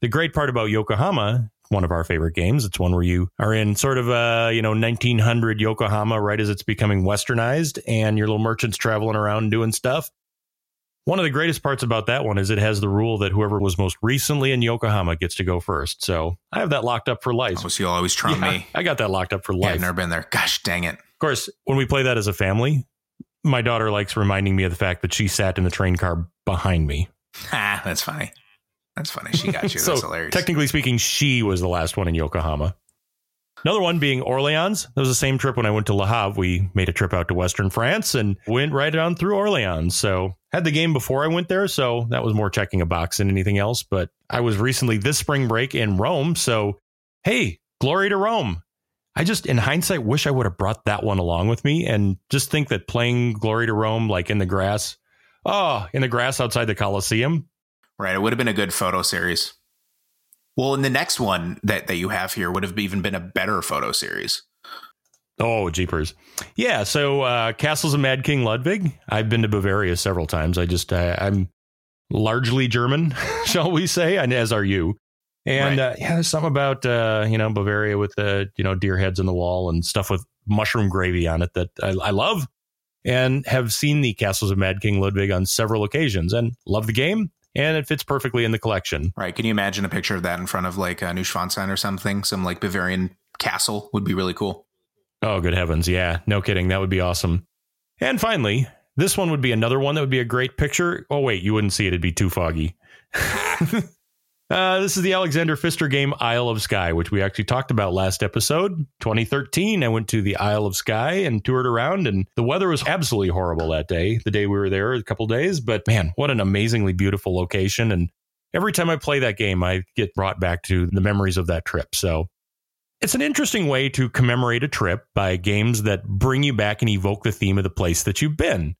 The great part about Yokohama, one of our favorite games. It's one where you are in sort of a, you know, 1900 Yokohama right as it's becoming westernized and your little merchants traveling around doing stuff. One of the greatest parts about that one is it has the rule that whoever was most recently in Yokohama gets to go first. So I have that locked up for life. Oh, so you always trump Yeah, me. I got that locked up for Yeah, life. I've never been there. Gosh dang it. Of course, when we play that as a family, my daughter likes reminding me of the fact that she sat in the train car behind me. Ah, that's funny. That's funny. She got you. so That's hilarious. technically speaking, she was the last one in Yokohama. Another one being Orleans. That was the same trip when I went to Le Havre. We made a trip out to Western France and went right on through Orleans. So had the game before I went there, so that was more checking a box than anything else. But I was recently this spring break in Rome, so hey, glory to Rome. I just, in hindsight, wish I would have brought that one along with me and just think that playing Glory to Rome, like in the grass, oh, in the grass outside the Coliseum, Right. It would have been a good photo series. Well, and the next one that, that you have here would have even been a better photo series. Oh, jeepers. Yeah. So, uh, Castles of Mad King Ludwig. I've been to Bavaria several times. I just, uh, I'm largely German, shall we say, and as are you. And Right. uh, yeah, there's something about, uh, you know, Bavaria with the, you know, deer heads in the wall and stuff with mushroom gravy on it that I, I love and have seen the Castles of Mad King Ludwig on several occasions and love the game. And it fits perfectly in the collection. Right. Can you imagine a picture of that in front of like a Neuschwanstein or something? Some like Bavarian castle would be really cool. Oh, good heavens. Yeah, no kidding. That would be awesome. And finally, this one would be another one that would be a great picture. Oh, wait, you wouldn't see it. It'd be too foggy. uh, this is the Alexander Pfister game Isle of Skye, which we actually talked about last episode. 2013, I went to the Isle of Skye and toured around, and the weather was absolutely horrible that day, the day we were there, a couple days. But man, what an amazingly beautiful location. And every time I play that game, I get brought back to the memories of that trip. So it's an interesting way to commemorate a trip by games that bring you back and evoke the theme of the place that you've been.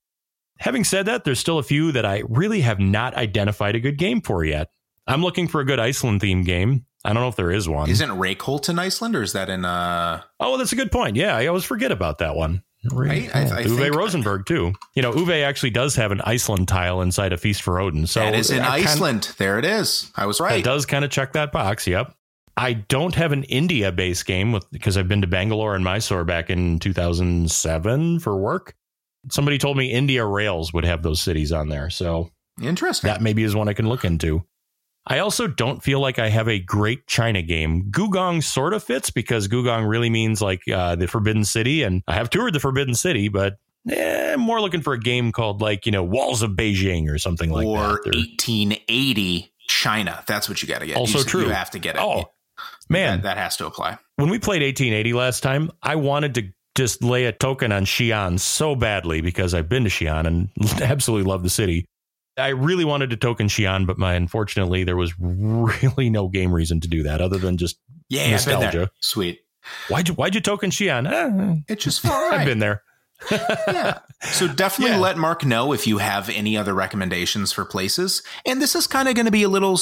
Having said that, there's still a few that I really have not identified a good game for yet. I'm looking for a good Iceland themed game. I don't know if there is one. Isn't Reykholt in Iceland or is that in uh oh, that's a good point. Yeah, I always forget about that one. Right? I- I Uwe think- Rosenberg too. You know, Uwe actually does have an Iceland tile inside a Feast for Odin. So that is in I kinda- Iceland. there it is. I was right. It does kind of check that box. Yep. I don't have an India based game with because I've been to Bangalore and Mysore back in 2007 for work. Somebody told me India Rails would have those cities on there. So Interesting. that maybe is one I can look into. I also don't feel like I have a great China game. Gugong sort of fits because Gugong really means like uh, the Forbidden City, and I have toured the Forbidden City, but eh, I'm more looking for a game called like you know Walls of Beijing or something like or that. Or- 1880 China. That's what you got to get. Also you, true. You have to get it. oh man, that, that has to apply. when we played 1880 last time, I wanted to just lay a token on Xi'an so badly because I've been to Xi'an and absolutely love the city. I really wanted to token Xi'an, but my unfortunately there was really no game reason to do that other than just Yeah, I've been there. Nostalgia. Sweet. why'd you why'd you token Xi'an? Eh, It just felt I've been there. Yeah. So definitely Yeah. let Mark know if you have any other recommendations for places. And this is kind of going to be a little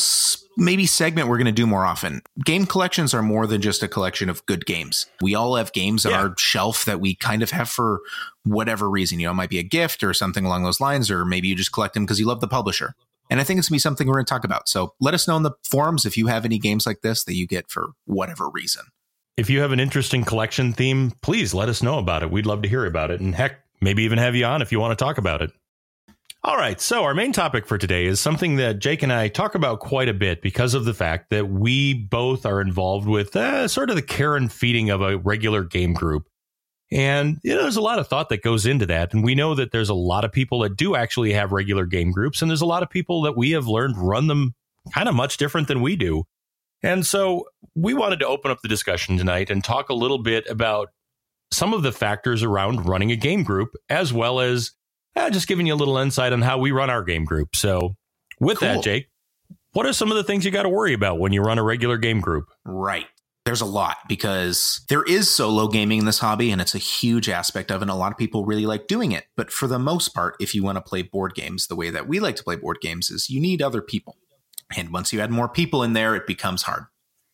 maybe segment we're going to do more often. Game collections are more than just a collection of good games. We all have games on our shelf that we kind of have for whatever reason. You know, it might be a gift or something along those lines, or maybe you just collect them because you love the publisher. And I think it's going to be something we're going to talk about. So let us know in the forums if you have any games like this that you get for whatever reason. If you have an interesting collection theme, please let us know about it. We'd love to hear about it. And heck, maybe even have you on if you want to talk about it. All right. So, our main topic for today is something that Jake and I talk about quite a bit because of the fact that we both are involved with uh, sort of the care and feeding of a regular game group. And you know, there's a lot of thought that goes into that. And we know that there's a lot of people that do actually have regular game groups. And there's a lot of people that we have learned run them kind of much different than we do. And so we wanted to open up the discussion tonight and talk a little bit about some of the factors around running a game group, as well as uh, just giving you a little insight on how we run our game group. So, with Cool. that, Jake, what are some of the things you got to worry about when you run a regular game group? Right. There's a lot because there is solo gaming in this hobby and it's a huge aspect of it. And a lot of people really like doing it. But for the most part, if you want to play board games, the way that we like to play board games is you need other people. And once you add more people in there, it becomes hard.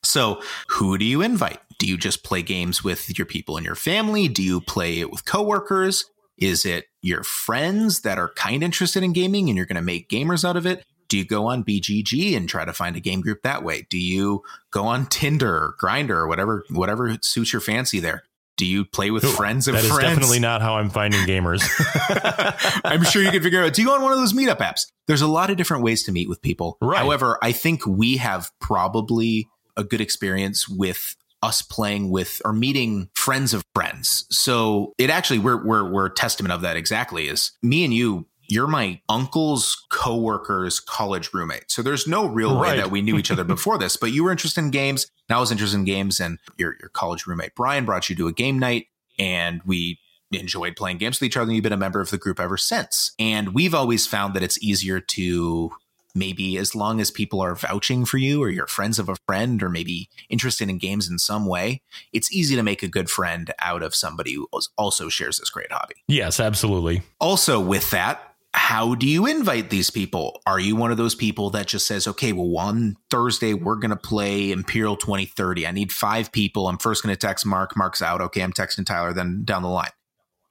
So, who do you invite? Do you just play games with your people in your family? Do you play it with coworkers? Is it your friends that are kind of interested in gaming and you're going to make gamers out of it? Do you go on BGG and try to find a game group that way? Do you go on Tinder or Grindr or whatever whatever suits your fancy there? Do you play with Ooh, friends of that friends? That is definitely not how I'm finding gamers. I'm sure you can figure out. Do you go on one of those meetup apps? There's a lot of different ways to meet with people. Right. However, I think we have probably a good experience with us playing with or meeting friends of friends. So it actually we're we're we're a testament of that exactly is me and you you're my uncle's coworker's college roommate. So there's no real right. way that we knew each other before this, but you were interested in games. And I was interested in games and your, your college roommate, Brian, brought you to a game night and we enjoyed playing games with each other. And you've been a member of the group ever since. And we've always found that it's easier to maybe as long as people are vouching for you or you're friends of a friend or maybe interested in games in some way, it's easy to make a good friend out of somebody who also shares this great hobby. Yes, absolutely. Also, with that, how do you invite these people? Are you one of those people that just says, okay, well, one Thursday, we're going to play Imperial 2030. I need five people. I'm first going to text Mark. Mark's out. Okay, I'm texting Tyler, then down the line.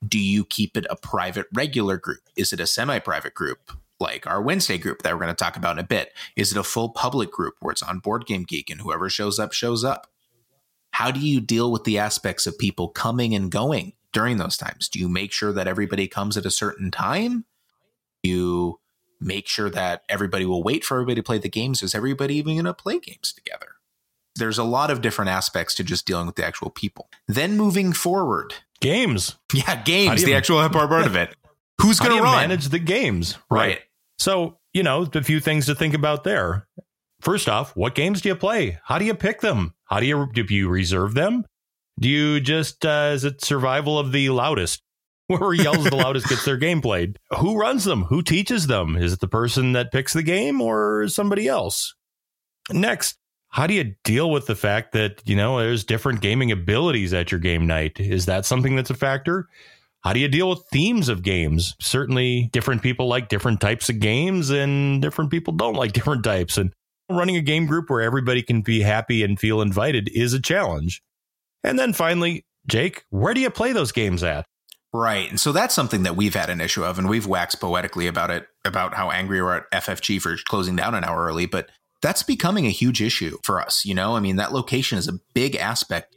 Do you keep it a private, regular group? Is it a semi private group like our Wednesday group that we're going to talk about in a bit? Is it a full public group where it's on Board Game Geek and whoever shows up, shows up? How do you deal with the aspects of people coming and going during those times? Do you make sure that everybody comes at a certain time? you make sure that everybody will wait for everybody to play the games? Is everybody even going to play games together? There's a lot of different aspects to just dealing with the actual people. Then moving forward, games. Yeah, games. The actual part of it. Who's going to run? Manage the games, right? right? So you know, a few things to think about there. First off, what games do you play? How do you pick them? How do you do you reserve them? Do you just uh, is it survival of the loudest? Whoever yells the loudest gets their game played. Who runs them? Who teaches them? Is it the person that picks the game or somebody else? Next, how do you deal with the fact that, you know, there's different gaming abilities at your game night? Is that something that's a factor? How do you deal with themes of games? Certainly, different people like different types of games, and different people don't like different types. And running a game group where everybody can be happy and feel invited is a challenge. And then finally, Jake, where do you play those games at? Right. And so that's something that we've had an issue of, and we've waxed poetically about it, about how angry we're at FFG for closing down an hour early. But that's becoming a huge issue for us. You know, I mean, that location is a big aspect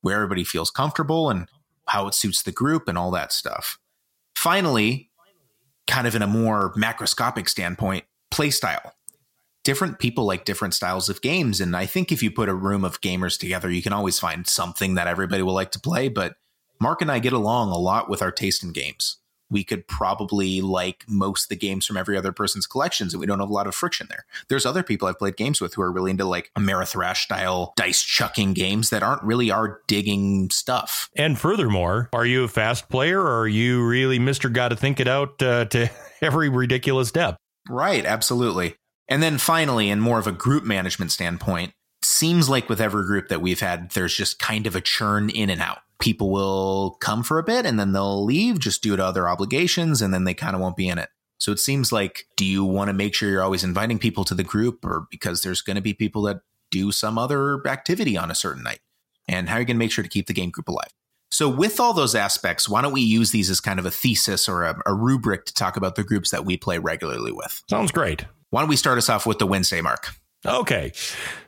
where everybody feels comfortable and how it suits the group and all that stuff. Finally, kind of in a more macroscopic standpoint, play style. Different people like different styles of games. And I think if you put a room of gamers together, you can always find something that everybody will like to play. But Mark and I get along a lot with our taste in games. We could probably like most of the games from every other person's collections, and we don't have a lot of friction there. There's other people I've played games with who are really into like Ameritrash style dice chucking games that aren't really our digging stuff. And furthermore, are you a fast player, or are you really Mister Got to think it out uh, to every ridiculous depth? Right, absolutely. And then finally, in more of a group management standpoint, seems like with every group that we've had, there's just kind of a churn in and out people will come for a bit and then they'll leave just due to other obligations and then they kind of won't be in it. So it seems like, do you want to make sure you're always inviting people to the group or because there's going to be people that do some other activity on a certain night? And how are you going to make sure to keep the game group alive? So, with all those aspects, why don't we use these as kind of a thesis or a, a rubric to talk about the groups that we play regularly with? Sounds great. Why don't we start us off with the Wednesday mark? Okay.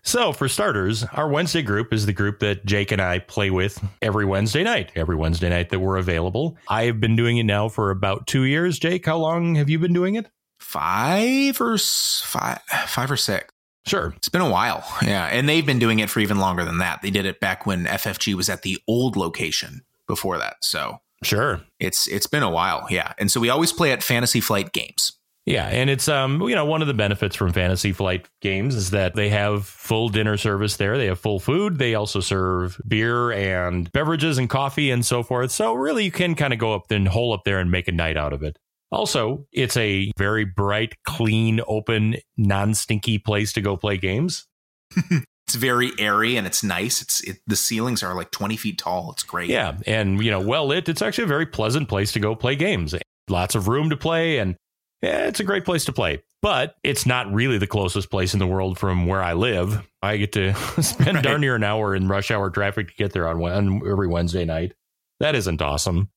So, for starters, our Wednesday group is the group that Jake and I play with every Wednesday night, every Wednesday night that we're available. I have been doing it now for about two years. Jake, how long have you been doing it? Five or five, five or six. Sure. It's been a while. Yeah. And they've been doing it for even longer than that. They did it back when FFG was at the old location before that. So, sure. It's it's been a while. Yeah. And so we always play at Fantasy Flight Games. Yeah, and it's um you know one of the benefits from Fantasy Flight games is that they have full dinner service there. They have full food. They also serve beer and beverages and coffee and so forth. So really you can kind of go up and hole up there and make a night out of it. Also, it's a very bright, clean, open, non-stinky place to go play games. it's very airy and it's nice. It's it, the ceilings are like 20 feet tall. It's great. Yeah, and you know, well lit. It's actually a very pleasant place to go play games. Lots of room to play and yeah, it's a great place to play, but it's not really the closest place in the world from where I live. I get to spend right. darn near an hour in rush hour traffic to get there on, on every Wednesday night. That isn't awesome.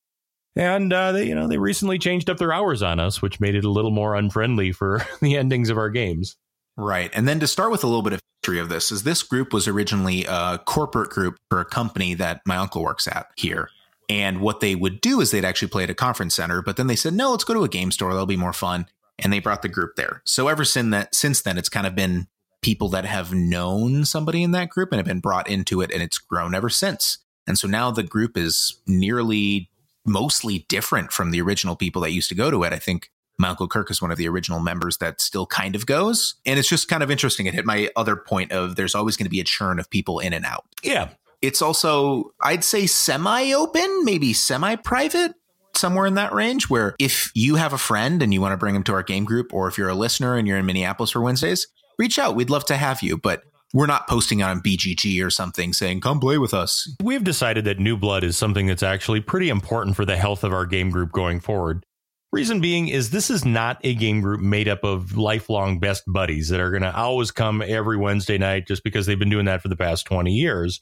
And uh, they, you know, they recently changed up their hours on us, which made it a little more unfriendly for the endings of our games. Right. And then to start with a little bit of history of this, is this group was originally a corporate group for a company that my uncle works at here. And what they would do is they'd actually play at a conference center, but then they said, no, let's go to a game store. That'll be more fun. And they brought the group there. So ever since that, since then, it's kind of been people that have known somebody in that group and have been brought into it, and it's grown ever since. And so now the group is nearly mostly different from the original people that used to go to it. I think my uncle Kirk is one of the original members that still kind of goes. And it's just kind of interesting. It hit my other point of there's always going to be a churn of people in and out. Yeah. It's also, I'd say, semi open, maybe semi private, somewhere in that range. Where if you have a friend and you want to bring them to our game group, or if you're a listener and you're in Minneapolis for Wednesdays, reach out. We'd love to have you. But we're not posting on BGG or something saying, come play with us. We've decided that new blood is something that's actually pretty important for the health of our game group going forward. Reason being is this is not a game group made up of lifelong best buddies that are going to always come every Wednesday night just because they've been doing that for the past 20 years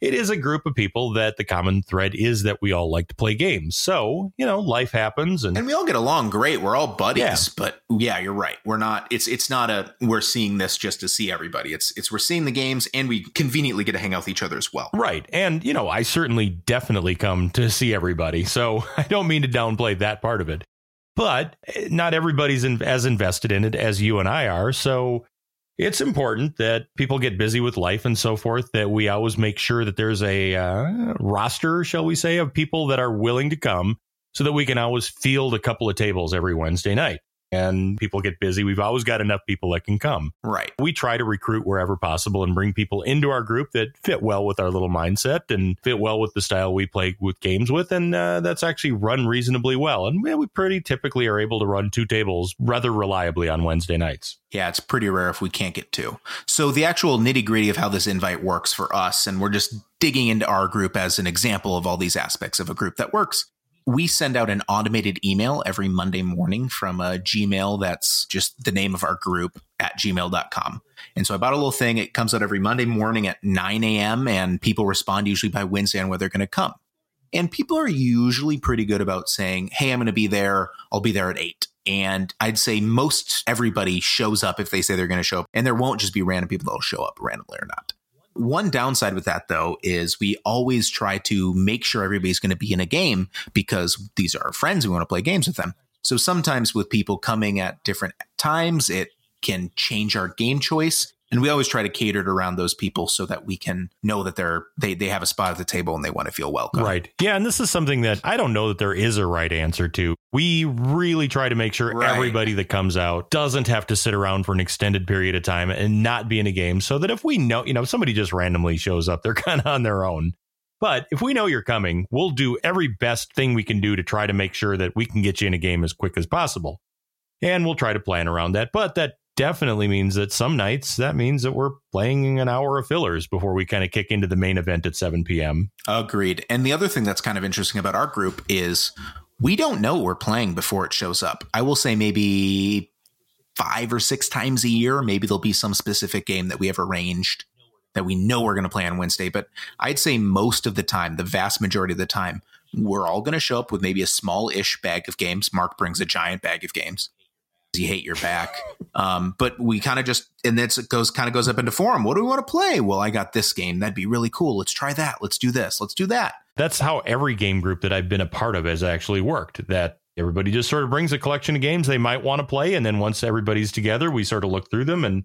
it is a group of people that the common thread is that we all like to play games. So, you know, life happens and, and we all get along great. We're all buddies, yeah. but yeah, you're right. We're not it's it's not a we're seeing this just to see everybody. It's it's we're seeing the games and we conveniently get to hang out with each other as well. Right. And you know, I certainly definitely come to see everybody. So, I don't mean to downplay that part of it. But eh, not everybody's in, as invested in it as you and I are. So, it's important that people get busy with life and so forth that we always make sure that there's a uh, roster shall we say of people that are willing to come so that we can always field a couple of tables every wednesday night and people get busy, we've always got enough people that can come. Right. We try to recruit wherever possible and bring people into our group that fit well with our little mindset and fit well with the style we play with games with. And uh, that's actually run reasonably well. And we pretty typically are able to run two tables rather reliably on Wednesday nights. Yeah, it's pretty rare if we can't get two. So the actual nitty gritty of how this invite works for us, and we're just digging into our group as an example of all these aspects of a group that works we send out an automated email every Monday morning from a Gmail that's just the name of our group at gmail.com. And so I bought a little thing. It comes out every Monday morning at 9 a.m. and people respond usually by Wednesday on whether they're going to come. And people are usually pretty good about saying, Hey, I'm going to be there. I'll be there at eight. And I'd say most everybody shows up if they say they're going to show up. And there won't just be random people that'll show up randomly or not. One downside with that, though, is we always try to make sure everybody's going to be in a game because these are our friends. We want to play games with them. So sometimes with people coming at different times, it can change our game choice and we always try to cater it around those people so that we can know that they're they they have a spot at the table and they want to feel welcome. Right. Yeah, and this is something that I don't know that there is a right answer to. We really try to make sure right. everybody that comes out doesn't have to sit around for an extended period of time and not be in a game so that if we know, you know, somebody just randomly shows up, they're kind of on their own. But if we know you're coming, we'll do every best thing we can do to try to make sure that we can get you in a game as quick as possible. And we'll try to plan around that. But that definitely means that some nights that means that we're playing an hour of fillers before we kind of kick into the main event at 7 p.m. Agreed. And the other thing that's kind of interesting about our group is we don't know we're playing before it shows up. I will say maybe five or six times a year, maybe there'll be some specific game that we have arranged that we know we're going to play on Wednesday. But I'd say most of the time, the vast majority of the time, we're all going to show up with maybe a small ish bag of games. Mark brings a giant bag of games you hate your back. Um, but we kind of just and then it goes kind of goes up into forum. What do we want to play? Well, I got this game. That'd be really cool. Let's try that. Let's do this. Let's do that. That's how every game group that I've been a part of has actually worked. That everybody just sort of brings a collection of games they might want to play, and then once everybody's together, we sort of look through them and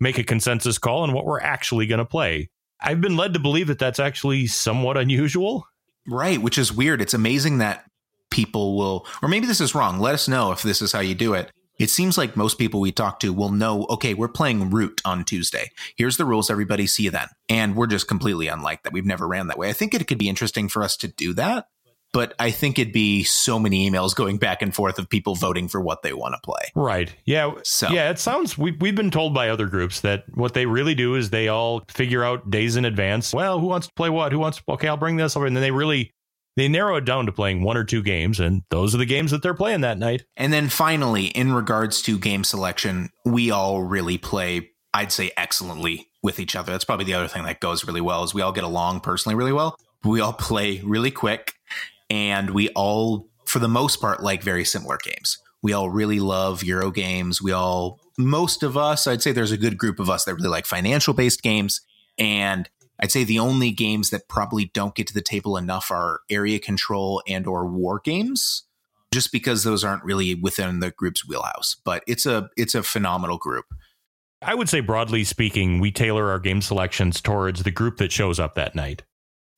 make a consensus call on what we're actually going to play. I've been led to believe that that's actually somewhat unusual. Right, which is weird. It's amazing that people will, or maybe this is wrong. Let us know if this is how you do it it seems like most people we talk to will know, okay, we're playing Root on Tuesday. Here's the rules, everybody see you then. And we're just completely unlike that. We've never ran that way. I think it could be interesting for us to do that, but I think it'd be so many emails going back and forth of people voting for what they want to play. Right. Yeah. So yeah, it sounds we we've been told by other groups that what they really do is they all figure out days in advance. Well, who wants to play what? Who wants? Okay, I'll bring this over, and then they really they narrow it down to playing one or two games, and those are the games that they're playing that night. And then finally, in regards to game selection, we all really play, I'd say, excellently with each other. That's probably the other thing that goes really well is we all get along personally really well. We all play really quick. And we all, for the most part, like very similar games. We all really love Euro games. We all, most of us, I'd say there's a good group of us that really like financial based games. And I'd say the only games that probably don't get to the table enough are area control and or war games just because those aren't really within the group's wheelhouse but it's a it's a phenomenal group I would say, broadly speaking, we tailor our game selections towards the group that shows up that night.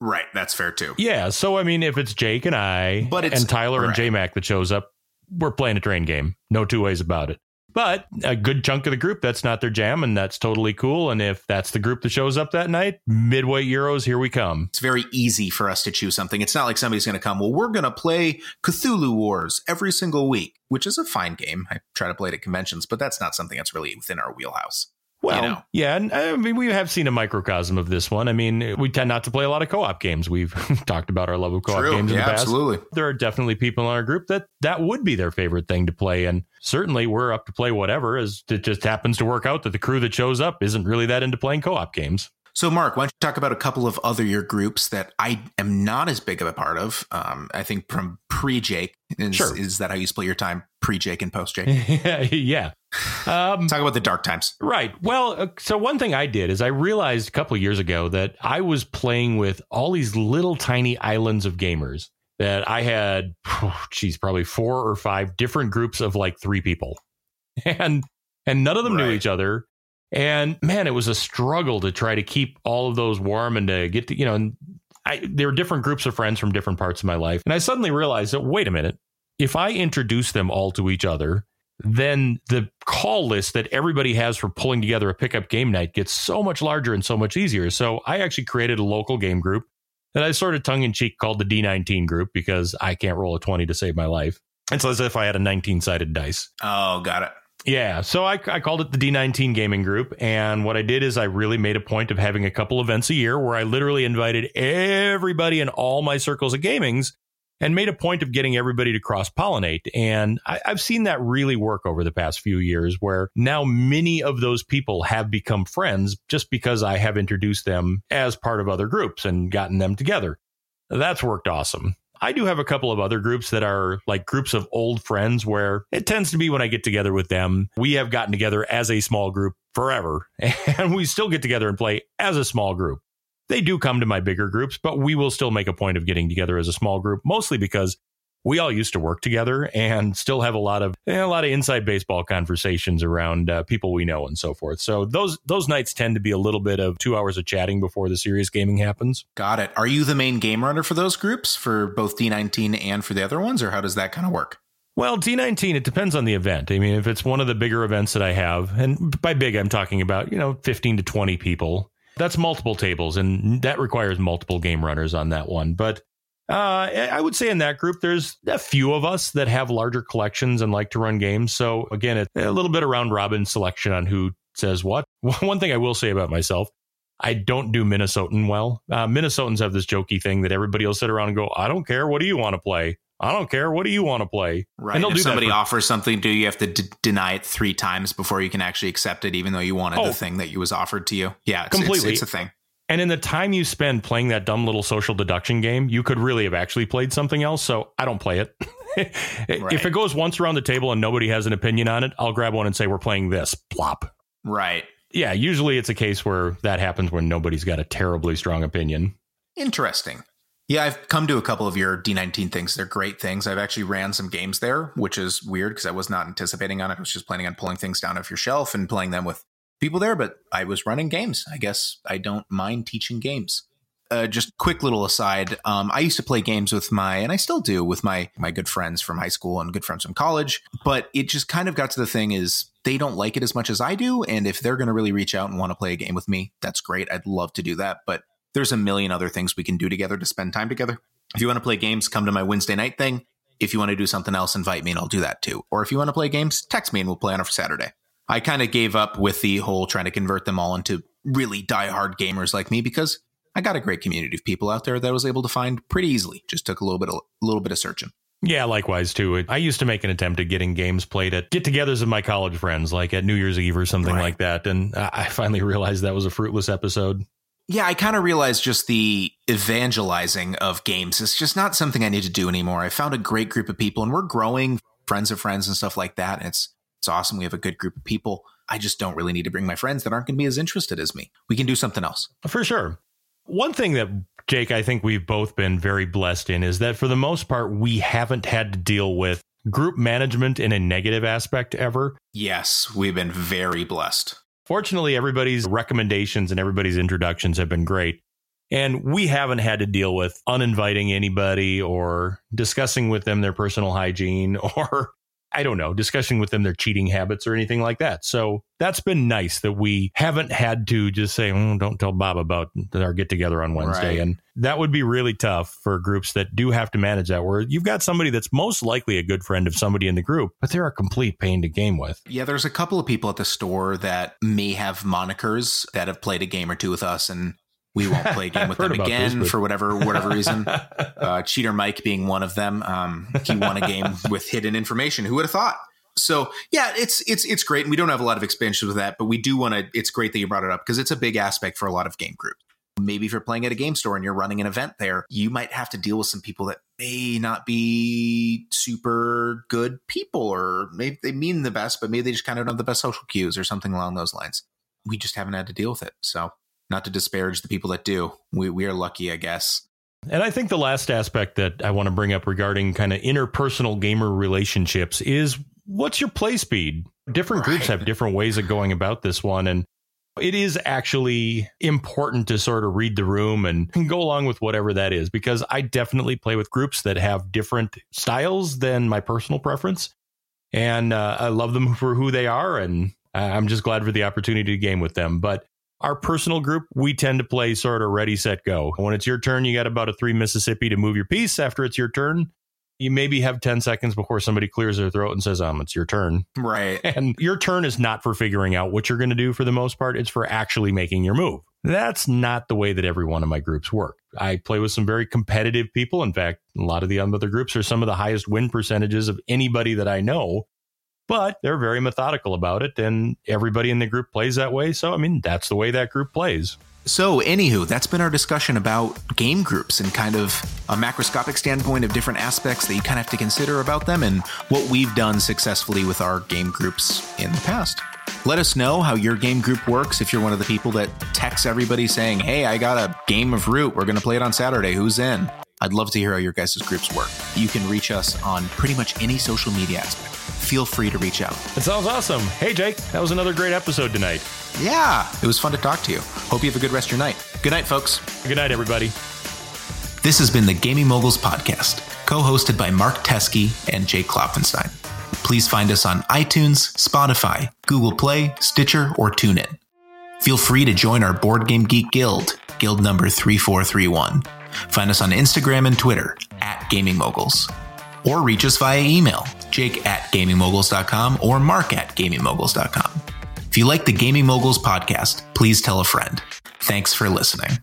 right that's fair too Yeah. So, I mean, if it's Jake and I But it's- and Tyler and right. J Mac that shows up, we're playing a train game. No two ways about it. But a good chunk of the group, that's not their jam, and that's totally cool. And if that's the group that shows up that night, midway Euros, here we come. it's very easy for us to choose something it's not like somebody's going to come well we're going to play cthulhu wars every single week which is a fine game i try to play it at conventions but that's not something that's really within our wheelhouse Well, know. yeah, and uh, I mean, we have seen a microcosm of this one. I mean, we tend not to play a lot of co-op games. We've talked about our love of co-op True. games in the past. absolutely. There are definitely people in our group that that would be their favorite thing to play, and certainly we're up to play whatever. As it just happens to work out that the crew that shows up isn't really that into playing co-op games. So, Mark, why don't you talk about a couple of other your groups that I am not as big of a part of? Um, I think from pre Jake. Is, Sure. is that how you split your time? Pre Jake and post Jake? yeah. Um, talk about the dark times. Right. Well, uh, so one thing I did is I realized a couple of years ago that I was playing with all these little tiny islands of gamers that I had, geez, probably four or five different groups of like three people, and and none of them knew each other. And man, it was a struggle to try to keep all of those warm and to get to you know. And I, there were different groups of friends from different parts of my life, and I suddenly realized that wait a minute, if I introduce them all to each other, then the call list that everybody has for pulling together a pickup game night gets so much larger and so much easier. So I actually created a local game group that I sort of tongue in cheek called the D19 group because I can't roll a 20 to save my life. It's as if I had a 19 sided dice. Oh, got it. Yeah. So I, I called it the D19 gaming group. And what I did is I really made a point of having a couple events a year where I literally invited everybody in all my circles of gamings and made a point of getting everybody to cross pollinate. And I, I've seen that really work over the past few years where now many of those people have become friends just because I have introduced them as part of other groups and gotten them together. That's worked awesome. I do have a couple of other groups that are like groups of old friends where it tends to be when I get together with them. We have gotten together as a small group forever and we still get together and play as a small group. They do come to my bigger groups, but we will still make a point of getting together as a small group, mostly because we all used to work together and still have a lot of eh, a lot of inside baseball conversations around uh, people we know and so forth. So those those nights tend to be a little bit of two hours of chatting before the serious gaming happens. Got it. Are you the main game runner for those groups for both D19 and for the other ones, or how does that kind of work? Well, D19, it depends on the event. I mean, if it's one of the bigger events that I have, and by big, I'm talking about, you know, 15 to 20 people, that's multiple tables, and that requires multiple game runners on that one. But uh, I would say in that group, there's a few of us that have larger collections and like to run games. So again, it's a little bit around robin selection on who says what. One thing I will say about myself, I don't do Minnesotan well. Uh, Minnesotans have this jokey thing that everybody will sit around and go, I don't care. What do you want to play? I don't care. What do you want to play? Right. And they'll if do somebody for- offers something, do you have to d- deny it three times before you can actually accept it, even though you wanted Oh. the thing that you was offered to you? Yeah, it's, Completely. It's, it's a thing. And in the time you spend playing that dumb little social deduction game, you could really have actually played something else. So I don't play it. If it goes once around the table and nobody has an opinion on it, I'll grab one and say, We're playing this. Plop. Right. Yeah, usually it's a case where that happens when nobody's got a terribly strong opinion. Interesting. Yeah, I've come to a couple of your D19 things. They're great things. I've actually ran some games there, which is weird because I was not anticipating on it. I was just planning on pulling things down off your shelf and playing them with people there, but I was running games. I guess I don't mind teaching games. Uh, just quick little aside. Um, I used to play games with my, and I still do with my my good friends from high school and good friends from college. But it just kind of got to the thing is they don't like it as much as I do, and if they're going to really reach out and want to play a game with me, that's great. I'd love to do that, but there's a million other things we can do together to spend time together. If you want to play games, come to my Wednesday night thing. If you want to do something else, invite me and I'll do that too. Or if you want to play games, text me and we'll play on it for Saturday. I kind of gave up with the whole trying to convert them all into really diehard gamers like me because I got a great community of people out there that I was able to find pretty easily. Just took a little bit of, a little bit of searching. Yeah, likewise too. I used to make an attempt at getting games played at get-togethers of my college friends, like at New Year's Eve or something Right. like that, and I finally realized that was a fruitless episode. Yeah, I kind of realized just the evangelizing of games is just not something I need to do anymore. I found a great group of people and we're growing friends of friends and stuff like that. And it's it's awesome. We have a good group of people. I just don't really need to bring my friends that aren't going to be as interested as me. We can do something else. For sure. One thing that Jake, I think we've both been very blessed in is that for the most part, we haven't had to deal with group management in a negative aspect ever. Yes, we've been very blessed. Fortunately, everybody's recommendations and everybody's introductions have been great. And we haven't had to deal with uninviting anybody or discussing with them their personal hygiene or I don't know, discussing with them their cheating habits or anything like that. So that's been nice that we haven't had to just say, oh, don't tell Bob about our get together on Wednesday. Right. And that would be really tough for groups that do have to manage that, where you've got somebody that's most likely a good friend of somebody in the group, but they're a complete pain to game with. Yeah, there's a couple of people at the store that may have monikers that have played a game or two with us. And we won't play a game with them again this, for whatever whatever reason. Uh, Cheater Mike being one of them. Um, he won a game with hidden information. Who would have thought? So yeah, it's it's it's great, and we don't have a lot of expansions with that, but we do want to. It's great that you brought it up because it's a big aspect for a lot of game groups. Maybe if you're playing at a game store and you're running an event there, you might have to deal with some people that may not be super good people, or maybe they mean the best, but maybe they just kind of don't have the best social cues or something along those lines. We just haven't had to deal with it. So not to disparage the people that do. We, we are lucky, I guess. And I think the last aspect that I want to bring up regarding kind of interpersonal gamer relationships is what's your play speed? Different right. groups have different ways of going about this one. And it is actually important to sort of read the room and go along with whatever that is, because I definitely play with groups that have different styles than my personal preference. And uh, I love them for who they are. And I'm just glad for the opportunity to game with them. But our personal group, we tend to play sort of ready, set, go. When it's your turn, you got about a three Mississippi to move your piece. After it's your turn, you maybe have 10 seconds before somebody clears their throat and says, um, it's your turn. Right. And your turn is not for figuring out what you're going to do for the most part. It's for actually making your move. That's not the way that every one of my groups work. I play with some very competitive people. In fact, a lot of the other groups are some of the highest win percentages of anybody that I know but they're very methodical about it and everybody in the group plays that way. So i mean that's the way that group plays. So anywho that's been our discussion about game groups and kind of a macroscopic standpoint of different aspects that you kind of have to consider about them and what we've done successfully with our game groups in the past. Let us know how your game group works if you're one of the people that texts everybody saying hey i got a game of root. We're going to play it on saturday. Who's in? I'd love to hear how your guys' groups work. You can reach us on pretty much any social media aspect. Feel free to reach out. That sounds awesome. Hey, Jake, that was another great episode tonight. Yeah, it was fun to talk to you. Hope you have a good rest of your night. Good night, folks. Good night, everybody. This has been the Gaming Moguls Podcast, co hosted by Mark Teskey and Jake Klopfenstein. Please find us on iTunes, Spotify, Google Play, Stitcher, or TuneIn. Feel free to join our Board Game Geek Guild, guild number 3431 Find us on Instagram and Twitter at Gaming Moguls. Or reach us via email, jake at gamingmoguls.com or mark at gamingmoguls.com. If you like the Gaming Moguls podcast, please tell a friend. Thanks for listening.